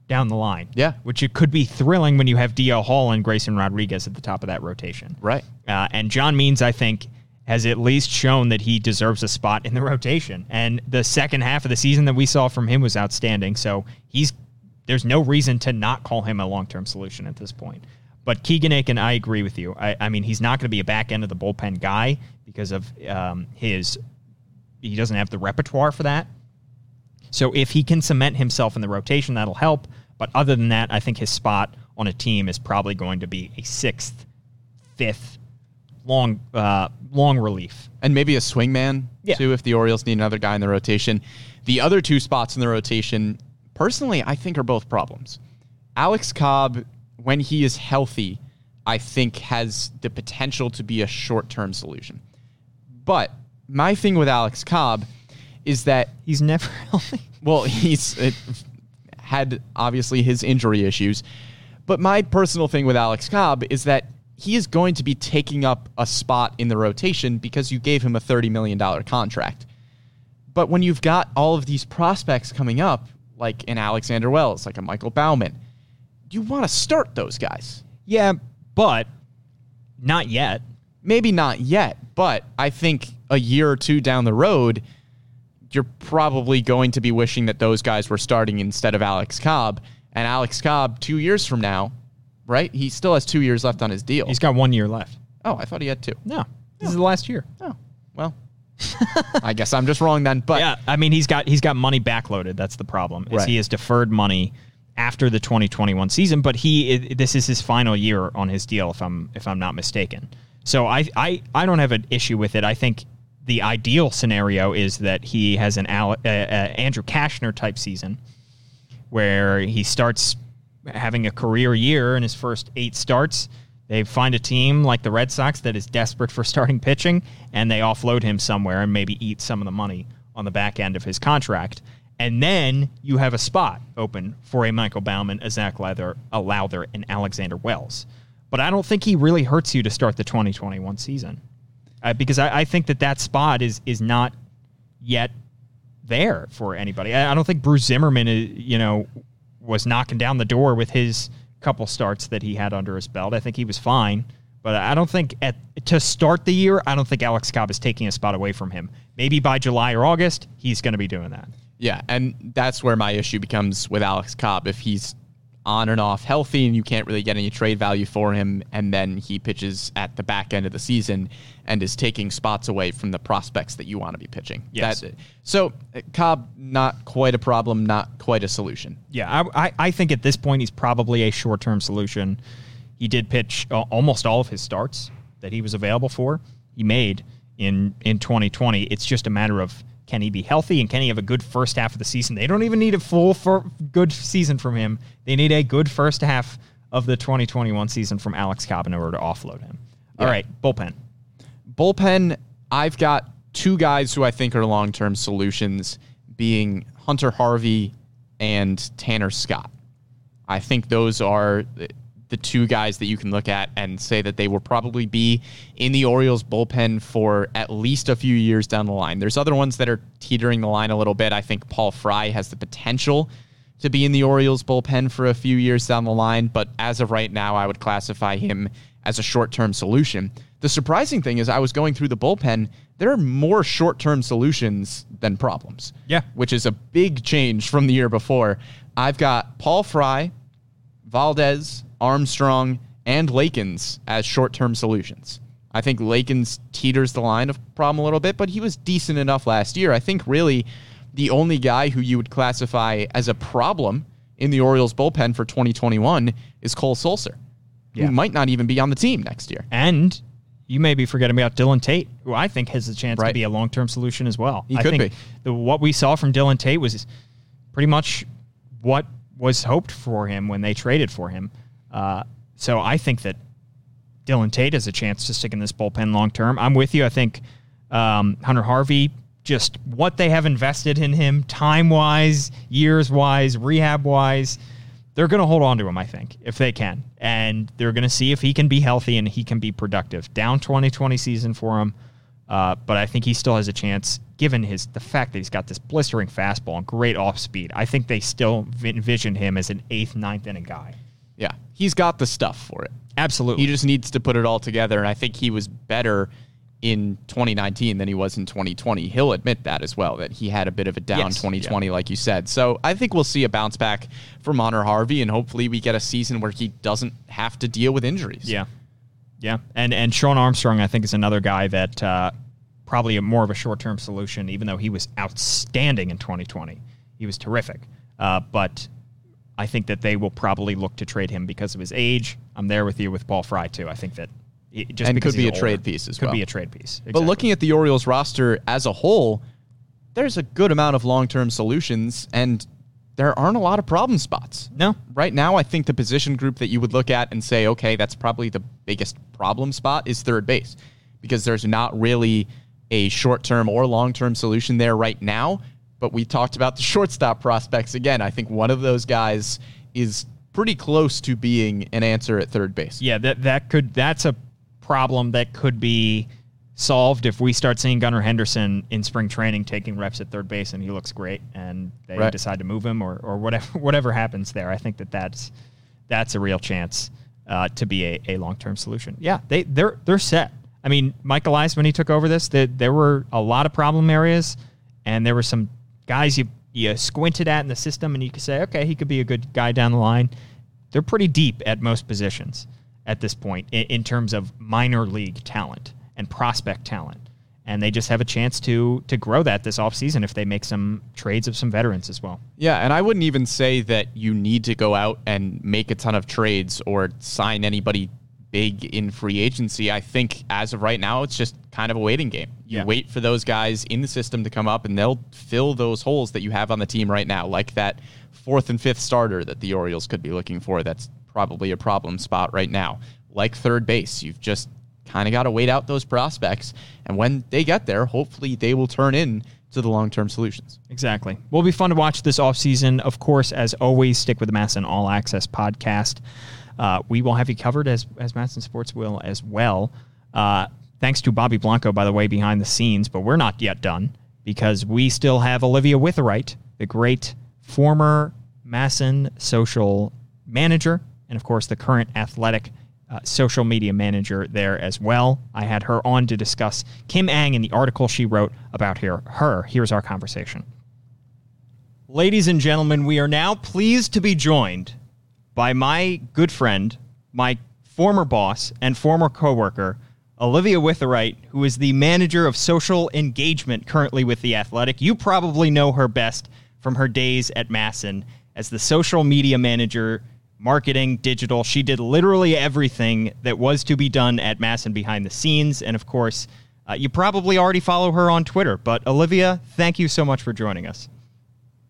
down the line. Yeah. Which it could be thrilling when you have DL Hall and Grayson Rodriguez at the top of that rotation. Right. Uh, and John Means, I think, has at least shown that he deserves a spot in the rotation. And the second half of the season that we saw from him was outstanding. So he's there's no reason to not call him a long term solution at this point. But Keegan Akin, I agree with you. I, I mean, he's not going to be a back end of the bullpen guy because of um, his he doesn't have the repertoire for that. So if he can cement himself in the rotation, that'll help. But other than that, I think his spot on a team is probably going to be a sixth, fifth, long, uh, long relief. and maybe a swingman Yeah. too if the Orioles need another guy in the rotation. The other two spots in the rotation, personally, I think are both problems. Alex Cobb, when he is healthy, I think has the potential to be a short-term solution. But my thing with Alex Cobb is that He's never healthy. well, he's it, had obviously his injury issues. But my personal thing with Alex Cobb is that he is going to be taking up a spot in the rotation because you gave him a $30 million contract. But when you've got all of these prospects coming up, like an Alexander Wells, like a Michael Baumann, you want to start those guys. Yeah, but Not yet. Maybe not yet, but I think a year or two down the road, you're probably going to be wishing that those guys were starting instead of Alex Cobb. And Alex Cobb, two years from now, right? He still has two years left on his deal. He's got one year left. oh, I thought he had two. No, this is the last year. Oh, well, I guess I'm just wrong then. But yeah, I mean he's got he's got money backloaded. That's the problem. Is Right. he has deferred money after the 2021 season, but he this is his final year on his deal if I'm if I'm not mistaken. So I I I don't have an issue with it. I think the ideal scenario is that he has an Al, uh, uh, Andrew Cashner type season where he starts having a career year in his first eight starts. They find a team like the Red Sox that is desperate for starting pitching, and they offload him somewhere and maybe eat some of the money on the back end of his contract. And then you have a spot open for a Michael Baumann, a Zach Leather, a Lowther, and Alexander Wells. But I don't think he really hurts you to start the 2021 season uh, because I, I think that that spot is is not yet there for anybody. I, I don't think Bruce Zimmermann, uh, you know, was knocking down the door with his couple starts that he had under his belt. I think he was fine, but I don't think at to start the year, I don't think Alex Cobb is taking a spot away from him. Maybe by July or August, he's going to be doing that. Yeah, and that's where my issue becomes with Alex Cobb. If he's on and off healthy and you can't really get any trade value for him, and then he pitches at the back end of the season and is taking spots away from the prospects that you want to be pitching. Yes. That- so uh, Cobb, not quite a problem, not quite a solution. Yeah, I, I, I think at this point he's probably a short term solution. He did pitch uh, almost all of his starts that he was available for. He made in in 2020. It's just a matter of can he be healthy and can he have a good first half of the season. They don't even need a full for good season from him. They need a good first half of the 2021 season from Alex Cobb in order to offload him. All Yeah. right, bullpen. Bullpen, I've got two guys who I think are long term solutions, being Hunter Harvey and Tanner Scott. I think those are the- two guys that you can look at and say that they will probably be in the Orioles bullpen for at least a few years down the line. There's other ones that are teetering the line a little bit. I think Paul Fry has the potential to be in the Orioles bullpen for a few years down the line, but as of right now, I would classify him as a short term solution. The surprising thing is, I was going through the bullpen, there are more short term solutions than problems. Yeah. Which is a big change from the year before. I've got Paul Fry, Valdez, Armstrong, and Lakins as short term solutions. I think Lakins teeters the line of problem a little bit, but he was decent enough last year. I think really the only guy who you would classify as a problem in the Orioles bullpen for 2021 is Cole Sulser, Yeah. who might not even be on the team next year. And you may be forgetting about Dylan Tate, who I think has a chance to be a long term solution as well. He I could think be. The, what we saw from Dylan Tate was pretty much what was hoped for him when they traded for him. Uh, so I think that Dylan Tate has a chance to stick in this bullpen long term. I'm with you. I think um, Hunter Harvey, just what they have invested in him, time wise, years wise, rehab wise, they're going to hold on to him, I think, if they can. And they're going to see if he can be healthy and he can be productive. Down 2020 season for him. Uh, but I think he still has a chance, given his the fact that he's got this blistering fastball and great off speed. I think they still vi- envision him as an eighth, ninth inning guy. Yeah, he's got the stuff for it. Absolutely. He just needs to put it all together. And I think he was better in 2019 than he was in 2020. He'll admit that as well, that he had a bit of a down Yes, 2020, like you said. So I think we'll see a bounce back from Hunter Harvey, and hopefully we get a season where he doesn't have to deal with injuries. Yeah, yeah, and and Shawn Armstrong, I think, is another guy that uh, probably a more of a short term solution. Even though he was outstanding in 2020, he was terrific. Uh, but I think that they will probably look to trade him because of his age. I'm there with you with Paul Fry too. I think that it, just And because could be a older, trade piece as could well. be a trade piece. But looking at the Orioles roster as a whole, there's a good amount of long term solutions, and there aren't a lot of problem spots. no, Right now, I think the position group that you would look at and say, okay, that's probably the biggest problem spot is third base because there's not really a short term or long term solution there right now. But we talked about the shortstop prospects again. I think one of those guys is pretty close to being an answer at third base. yeah, that that could that's a problem that could be solved if we start seeing Gunnar Henderson in spring training taking reps at third base and he looks great and they Right. decide to move him or, or whatever whatever happens there. I think that that's that's a real chance. uh, to be a, a long term solution. Yeah, they they're they're set. I mean, Mike Elias when he took over this, there, there were a lot of problem areas, and there were some guys you you squinted at in the system, and you could say, okay, he could be a good guy down the line. They're pretty deep at most positions at this point in, in terms of minor league talent and prospect talent and they just have a chance to to grow that this offseason if they make some trades of some veterans as well. Yeah, and I wouldn't even say that you need to go out and make a ton of trades or sign anybody big in free agency. I think as of right now, it's just kind of a waiting game. You Yeah. wait for those guys in the system to come up, and they'll fill those holes that you have on the team right now, like that fourth and fifth starter that the Orioles could be looking for. That's probably a problem spot right now. Like third base, you've just kind of got to wait out those prospects, and when they get there, hopefully they will turn in to the long-term solutions. Exactly. Will be fun to watch this offseason. Of course, as always, stick with the MASN All Access podcast. Uh, we will have you covered as as MASN Sports will as well. Uh, thanks to Bobby Blanco, by the way, behind the scenes. But we're not yet done because we still have Olivia Witherite, the great former MASN social manager, and of course the current athletic uh, social media manager there as well. I had her on to discuss Kim Ng and the article she wrote about her. Her. Here's our conversation. Ladies and gentlemen, we are now pleased to be joined by my good friend, my former boss and former coworker, Olivia Witherite, who is the manager of social engagement currently with the Athletic. You probably know her best from her days at MASN as the social media manager, marketing, digital. She did literally everything that was to be done at MASN behind the scenes. And of course, uh, you probably already follow her on Twitter. But Olivia, thank you so much for joining us.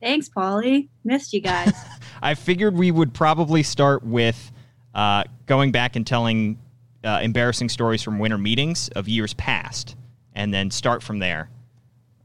Thanks, Paulie. Missed you guys. I figured we would probably start with uh, going back and telling uh, embarrassing stories from winter meetings of years past, and then start from there.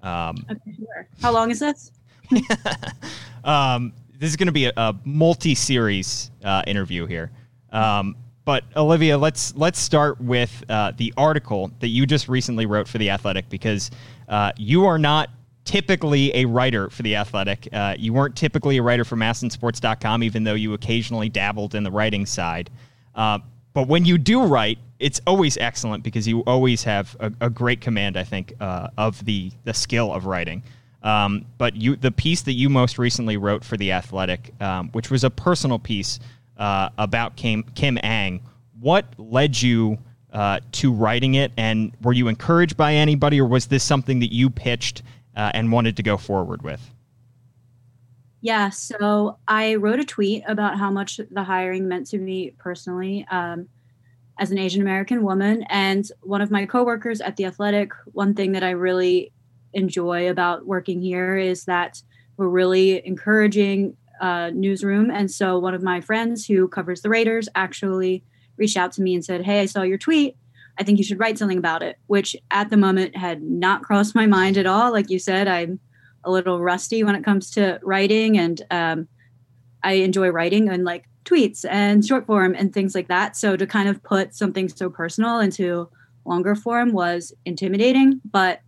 Um, okay, sure. How long is this? um, this is going to be a, a multi-series uh, interview here. Um, but Olivia, let's let's start with uh, the article that you just recently wrote for the Athletic because uh, you are not typically a writer for the Athletic. Uh, you weren't typically a writer for MASNsports.com, even though you occasionally dabbled in the writing side. Uh, but when you do write, it's always excellent because you always have a, a great command, I think, uh, of the the skill of writing. Um, but you, the piece that you most recently wrote for the Athletic, um, which was a personal piece uh, about Kim, Kim Ng, what led you uh, to writing it, and were you encouraged by anybody, or was this something that you pitched uh, and wanted to go forward with? Yeah, so I wrote a tweet about how much the hiring meant to me personally um, as an Asian American woman. And one of my coworkers at The Athletic, one thing that I really enjoy about working here is that we're really encouraging uh, newsroom. And so one of my friends who covers the Raiders actually reached out to me and said, Hey, I saw your tweet. I think you should write something about it, which at the moment had not crossed my mind at all. Like you said, I'm a little rusty when it comes to writing, and um, I enjoy writing and like tweets and short form and things like that. So to kind of put something so personal into longer form was intimidating, but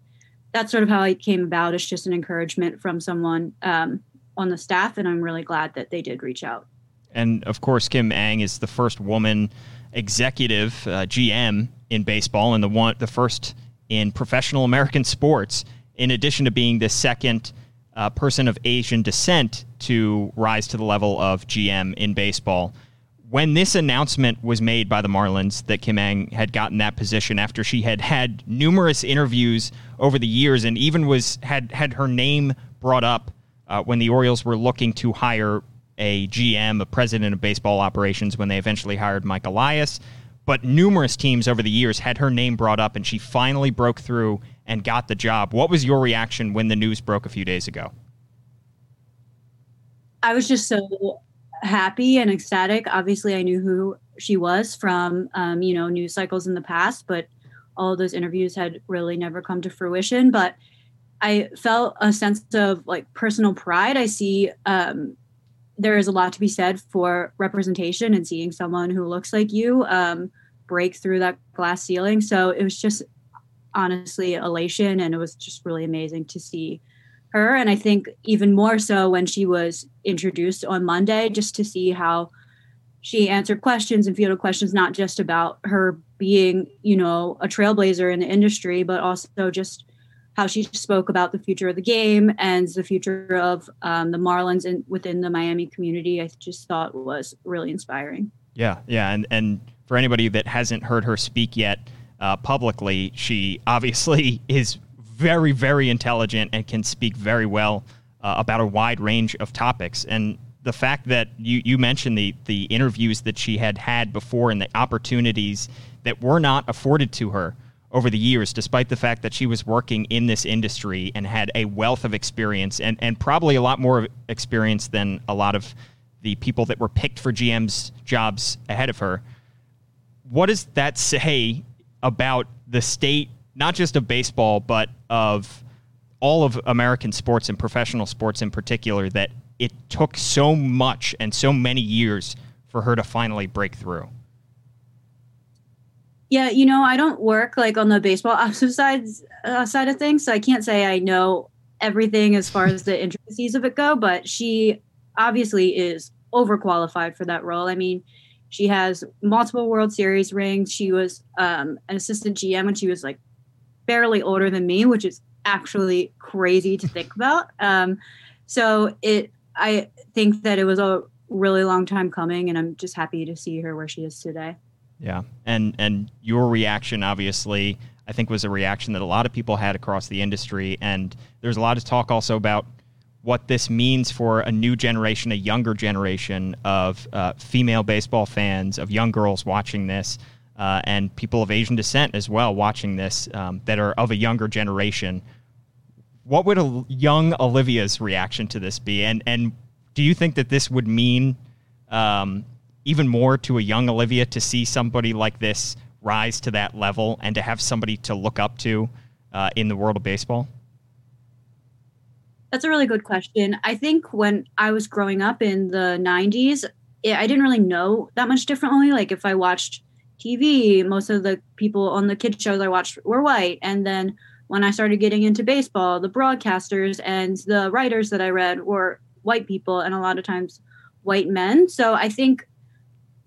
that's sort of how it came about. It's just an encouragement from someone um, on the staff, and I'm really glad that they did reach out. And of course, Kim Ng is the first woman executive uh, GM in baseball and the one the first in professional American sports. In addition to being the second uh, person of Asian descent to rise to the level of GM in baseball. When this announcement was made by the Marlins that Kim Ng had gotten that position after she had had numerous interviews over the years and even was had had her name brought up uh, when the Orioles were looking to hire a GM, a president of baseball operations, when they eventually hired Mike Elias. But numerous teams over the years had her name brought up, and she finally broke through and got the job. What was your reaction when the news broke a few days ago? I was just so happy and ecstatic. Obviously, I knew who she was from, um, you know, news cycles in the past, but all those interviews had really never come to fruition. But I felt a sense of like personal pride. I see um, there is a lot to be said for representation and seeing someone who looks like you um, break through that glass ceiling. So it was just honestly elation, and it was just really amazing to see her. And I think even more so when she was introduced on Monday, just to see how she answered questions and fielded questions not just about her being, you know, a trailblazer in the industry, but also just how she spoke about the future of the game and the future of um, the Marlins and within the Miami community. I just thought was really inspiring. Yeah, yeah, and and for anybody that hasn't heard her speak yet uh, publicly, she obviously is very, very intelligent and can speak very well uh, about a wide range of topics. And the fact that you, you mentioned the the interviews that she had had before and the opportunities that were not afforded to her over the years, despite the fact that she was working in this industry and had a wealth of experience and, and probably a lot more experience than a lot of the people that were picked for GM's jobs ahead of her. What does that say about the state, not just of baseball, but of all of American sports and professional sports in particular, that it took so much and so many years for her to finally break through? Yeah, you know, I don't work like on the baseball ops side uh, side of things, so I can't say I know everything as far as the intricacies of it go. But she obviously is overqualified for that role. I mean, she has multiple World Series rings. She was um, an assistant GM when she was like barely older than me, which is actually crazy to think about. Um, so it, I think that it was a really long time coming, and I'm just happy to see her where she is today. Yeah, and and your reaction obviously I think was a reaction that a lot of people had across the industry, and there's a lot of talk also about what this means for a new generation, a younger generation of uh, female baseball fans, of young girls watching this, uh, and people of Asian descent as well watching this um, that are of a younger generation. What would a young Olivia's reaction to this be? And and do you think that this would mean um, even more to a young Olivia to see somebody like this rise to that level and to have somebody to look up to uh, in the world of baseball? That's a really good question. I think when I was growing up in the 90s, it, I didn't really know that much differently. Like if I watched TV, most of the people on the kids shows I watched were white. And then when I started getting into baseball, the broadcasters and the writers that I read were white people and a lot of times white men. So I think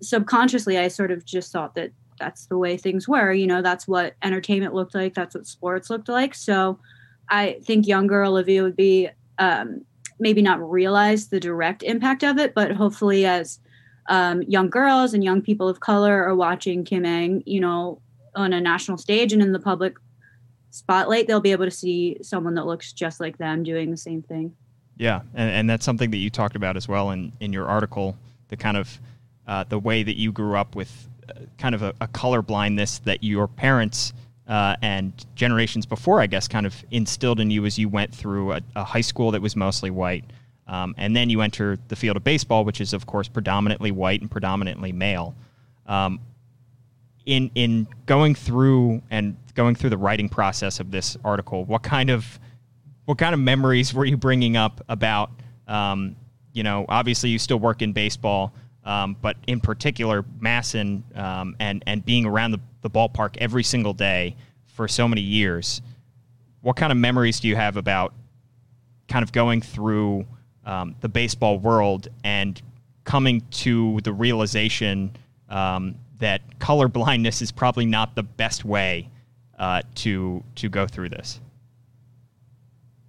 subconsciously I sort of just thought that that's the way things were. You know, that's what entertainment looked like. That's what sports looked like. So I think younger Olivia would be um, maybe not realize the direct impact of it, but hopefully as um, young girls and young people of color are watching Kim Ng, you know, on a national stage and in the public spotlight, they'll be able to see someone that looks just like them doing the same thing. Yeah, and, and that's something that you talked about as well in, in your article, the kind of uh, the way that you grew up with uh, kind of a, a color blindness that your parents uh, and generations before, I guess, kind of instilled in you as you went through a, a high school that was mostly white. Um, and then you enter the field of baseball, which is, of course, predominantly white and predominantly male. Um, in in going through and going through the writing process of this article, what kind of what kind of memories were you bringing up about? Um, you know, obviously you still work in baseball, um, but in particular, MASN um, and and being around the, the ballpark every single day for so many years, what kind of memories do you have about kind of going through um, the baseball world and coming to the realization um, that color blindness is probably not the best way uh, to to go through this?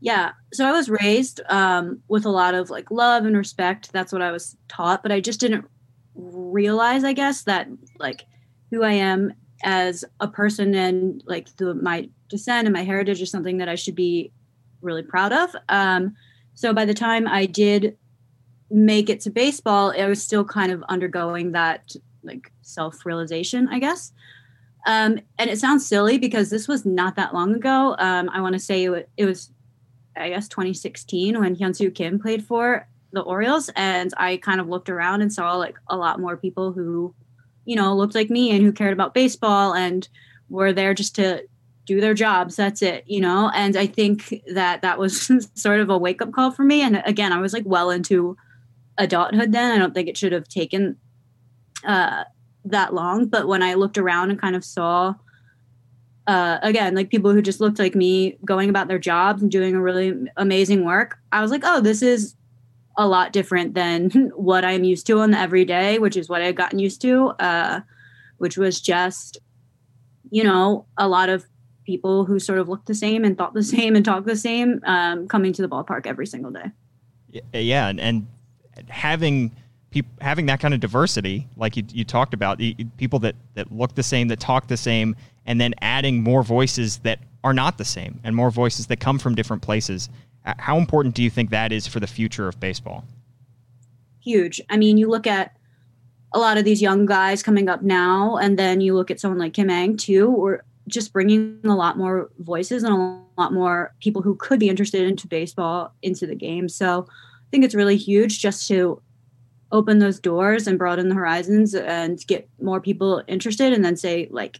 Yeah. So I was raised um, with a lot of like love and respect. That's what I was taught, but I just didn't realize, I guess, that like who I am as a person and like the, my descent and my heritage is something that I should be really proud of. Um, so by the time I did make it to baseball, I was still kind of undergoing that like self realization, I guess. Um, and it sounds silly because this was not that long ago. Um, I want to say it was I guess 2016 when Hyunsoo Kim played for the Orioles, and I kind of looked around and saw like a lot more people who, you know, looked like me and who cared about baseball and were there just to do their jobs. That's it, you know. And I think that that was sort of a wake up call for me. And again, I was like well into adulthood then. I don't think it should have taken uh, that long, but when I looked around and kind of saw uh, again, like people who just looked like me going about their jobs and doing a really amazing work. I was like, oh, this is a lot different than what I'm used to on the everyday, which is what I've gotten used to, uh, which was just, you know, a lot of people who sort of looked the same and thought the same and talked the same um, coming to the ballpark every single day. Yeah, and, and having having that kind of diversity, like you, you talked about, people that that look the same, that talk the same, and then adding more voices that are not the same, and more voices that come from different places. Uh, How important do you think that is for the future of baseball? huge. I mean, you look at a lot of these young guys coming up now, and then you look at someone like Kim Ng too, or just bringing a lot more voices and a lot more people who could be interested into baseball into the game. So I think it's really huge just to open those doors and broaden the horizons and get more people interested, and then say like,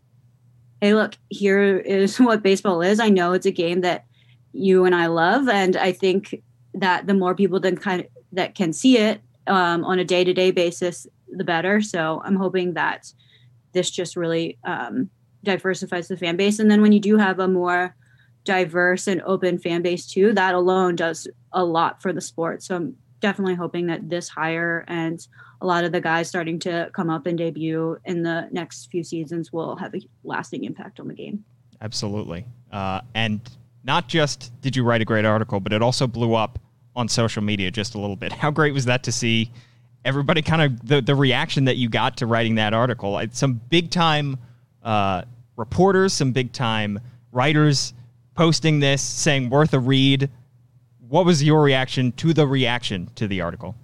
"Hey, look, here is what baseball is. I know it's a game that you and I love, and I think that the more people then kind of that can see it um, on a day to day basis, the better. So I'm hoping that this just really um, diversifies the fan base. And then when you do have a more diverse and open fan base too, that alone does a lot for the sport. So I'm definitely hoping that this hire and a lot of the guys starting to come up and debut in the next few seasons will have a lasting impact on the game. Absolutely. Uh, and not just did you write a great article, but it also blew up on social media just a little bit. How great was that to see everybody kind of the, the reaction that you got to writing that article? Some big time uh, reporters, some big time writers posting this, saying worth a read. What was your reaction to the reaction to the article?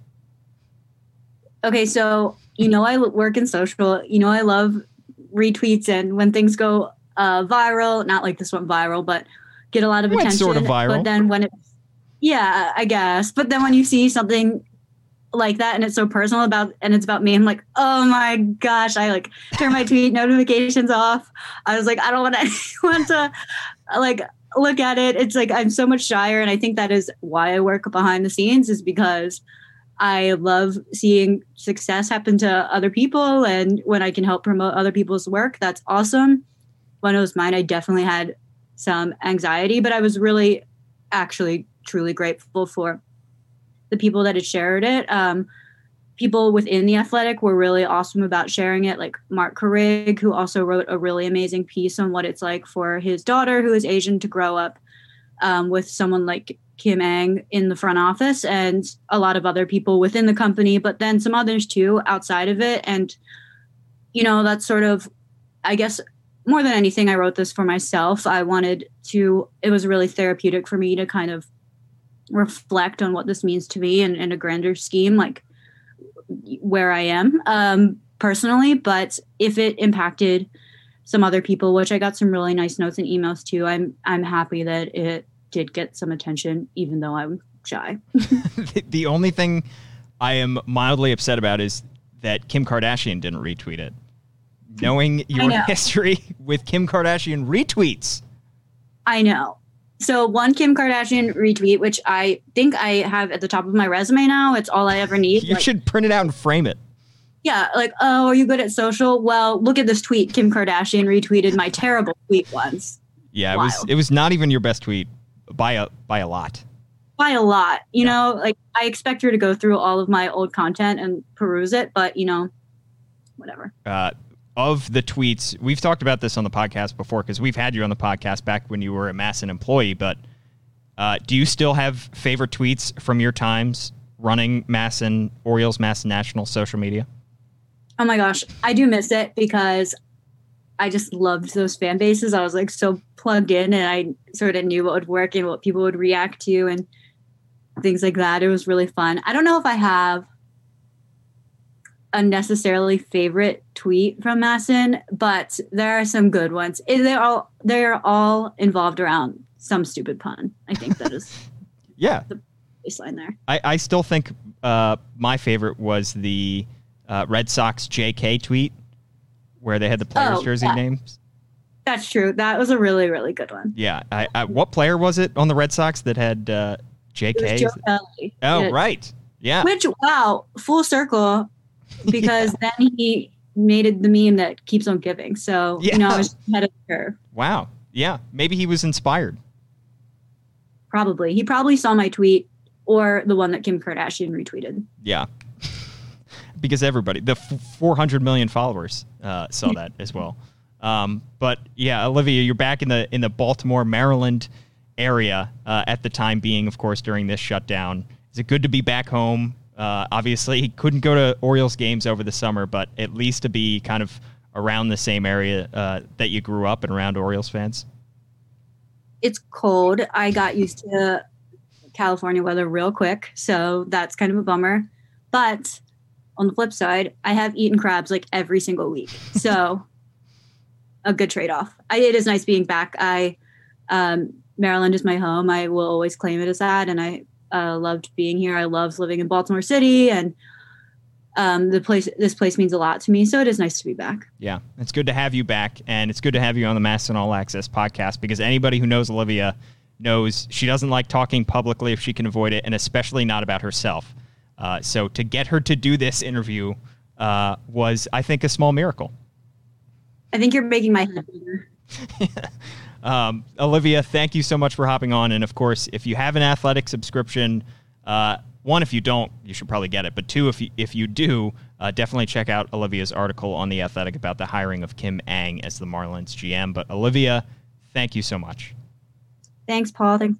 Okay, so you know I work in social. You know I love retweets and when things go uh, viral. Not like this went viral, but get a lot of Went attention. sort of viral. But then when it, yeah, I guess. But then when you see something like that and it's so personal about and it's about me, I'm like, oh my gosh! I like turn my tweet notifications off. I was like, I don't want anyone to like look at it. It's like I'm so much shyer, and I think that is why I work behind the scenes is because I love seeing success happen to other people. And when I can help promote other people's work, that's awesome. When it was mine, I definitely had some anxiety, but I was really actually truly grateful for the people that had shared it. Um, people within the athletic were really awesome about sharing it, like Marc Carig, who also wrote a really amazing piece on what it's like for his daughter, who is Asian, to grow up um, with someone like Kim Ng in the front office and a lot of other people within the company, but then some others too outside of it. And, you know, that's sort of, I guess, more than anything, I wrote this for myself. I wanted to, it was really therapeutic for me to kind of reflect on what this means to me in, in a grander scheme, like where I am um, personally. But if it impacted some other people, which I got some really nice notes and emails too, I'm I'm happy that it did get some attention, even though I'm shy. the, the only thing I am mildly upset about is that Kim Kardashian didn't retweet it. Knowing your know. history with Kim Kardashian retweets. I know. So one Kim Kardashian retweet, which I think I have at the top of my resume now. It's all I ever need. You Like, should print it out and frame it. yeah, like, oh, are you good at social? Well, look at this tweet. Kim Kardashian retweeted my terrible tweet once Yeah, it was it was not even your best tweet by a by a lot. by a lot. You know, like I expect her to go through all of my old content and peruse it, but you know, whatever. uh, of the tweets, we've talked about this on the podcast before because we've had you on the podcast back when you were a MASN employee. But uh, do you still have favorite tweets from your times running MASN Orioles MASN National social media? Oh my gosh, I do miss it because I just loved those fan bases. I was like so plugged in and I sort of knew what would work and what people would react to and things like that. It was really fun. I don't know if I have a necessarily favorite tweet from MASN, but there are some good ones. They're all they're all involved around some stupid pun. I think that is Yeah, the baseline there. I, I still think uh, my favorite was the uh, Red Sox JK tweet where they had the players' Oh, jersey yeah. names. That's true. That was a really, really good one. Yeah, I, I, what player was it on the Red Sox that had uh, JK? Oh, Yeah. right. Yeah. Which wow, full circle, because then he made it the meme that keeps on giving. So you know, I was ahead of the curve. Wow. Yeah. Maybe he was inspired. Probably he probably saw my tweet or the one that Kim Kardashian retweeted. Yeah. Because everybody, the f- 400 million followers uh, saw that as well. Um, but yeah, Olivia, you're back in the in the Baltimore, Maryland area uh, at the time being, of course, during this shutdown. Is it good to be back home? Uh, obviously, he couldn't go to Orioles games over the summer, but at least to be kind of around the same area uh, that you grew up and around Orioles fans. It's cold. I got used to California weather real quick, so that's kind of a bummer. But on the flip side, I have eaten crabs like every single week, so a good trade off. it is nice being back. I um, Maryland is my home. I will always claim it as that, and I uh, loved being here. I loved living in Baltimore City, and um, the place. This place means a lot to me, so it is nice to be back. Yeah, it's good to have you back, and it's good to have you on the MASN All Access podcast because anybody who knows Olivia knows she doesn't like talking publicly if she can avoid it, and especially not about herself. Uh, so to get her to do this interview uh, was, I think, a small miracle. I think you're making my head bigger. um, Olivia, thank you so much for hopping on. And of course, if you have an athletic subscription, uh, one, if you don't, you should probably get it. But two, if you, if you do, uh, definitely check out Olivia's article on The Athletic about the hiring of Kim Ng as the Marlins GM. But Olivia, thank you so much. Thanks, Paul. Thanks.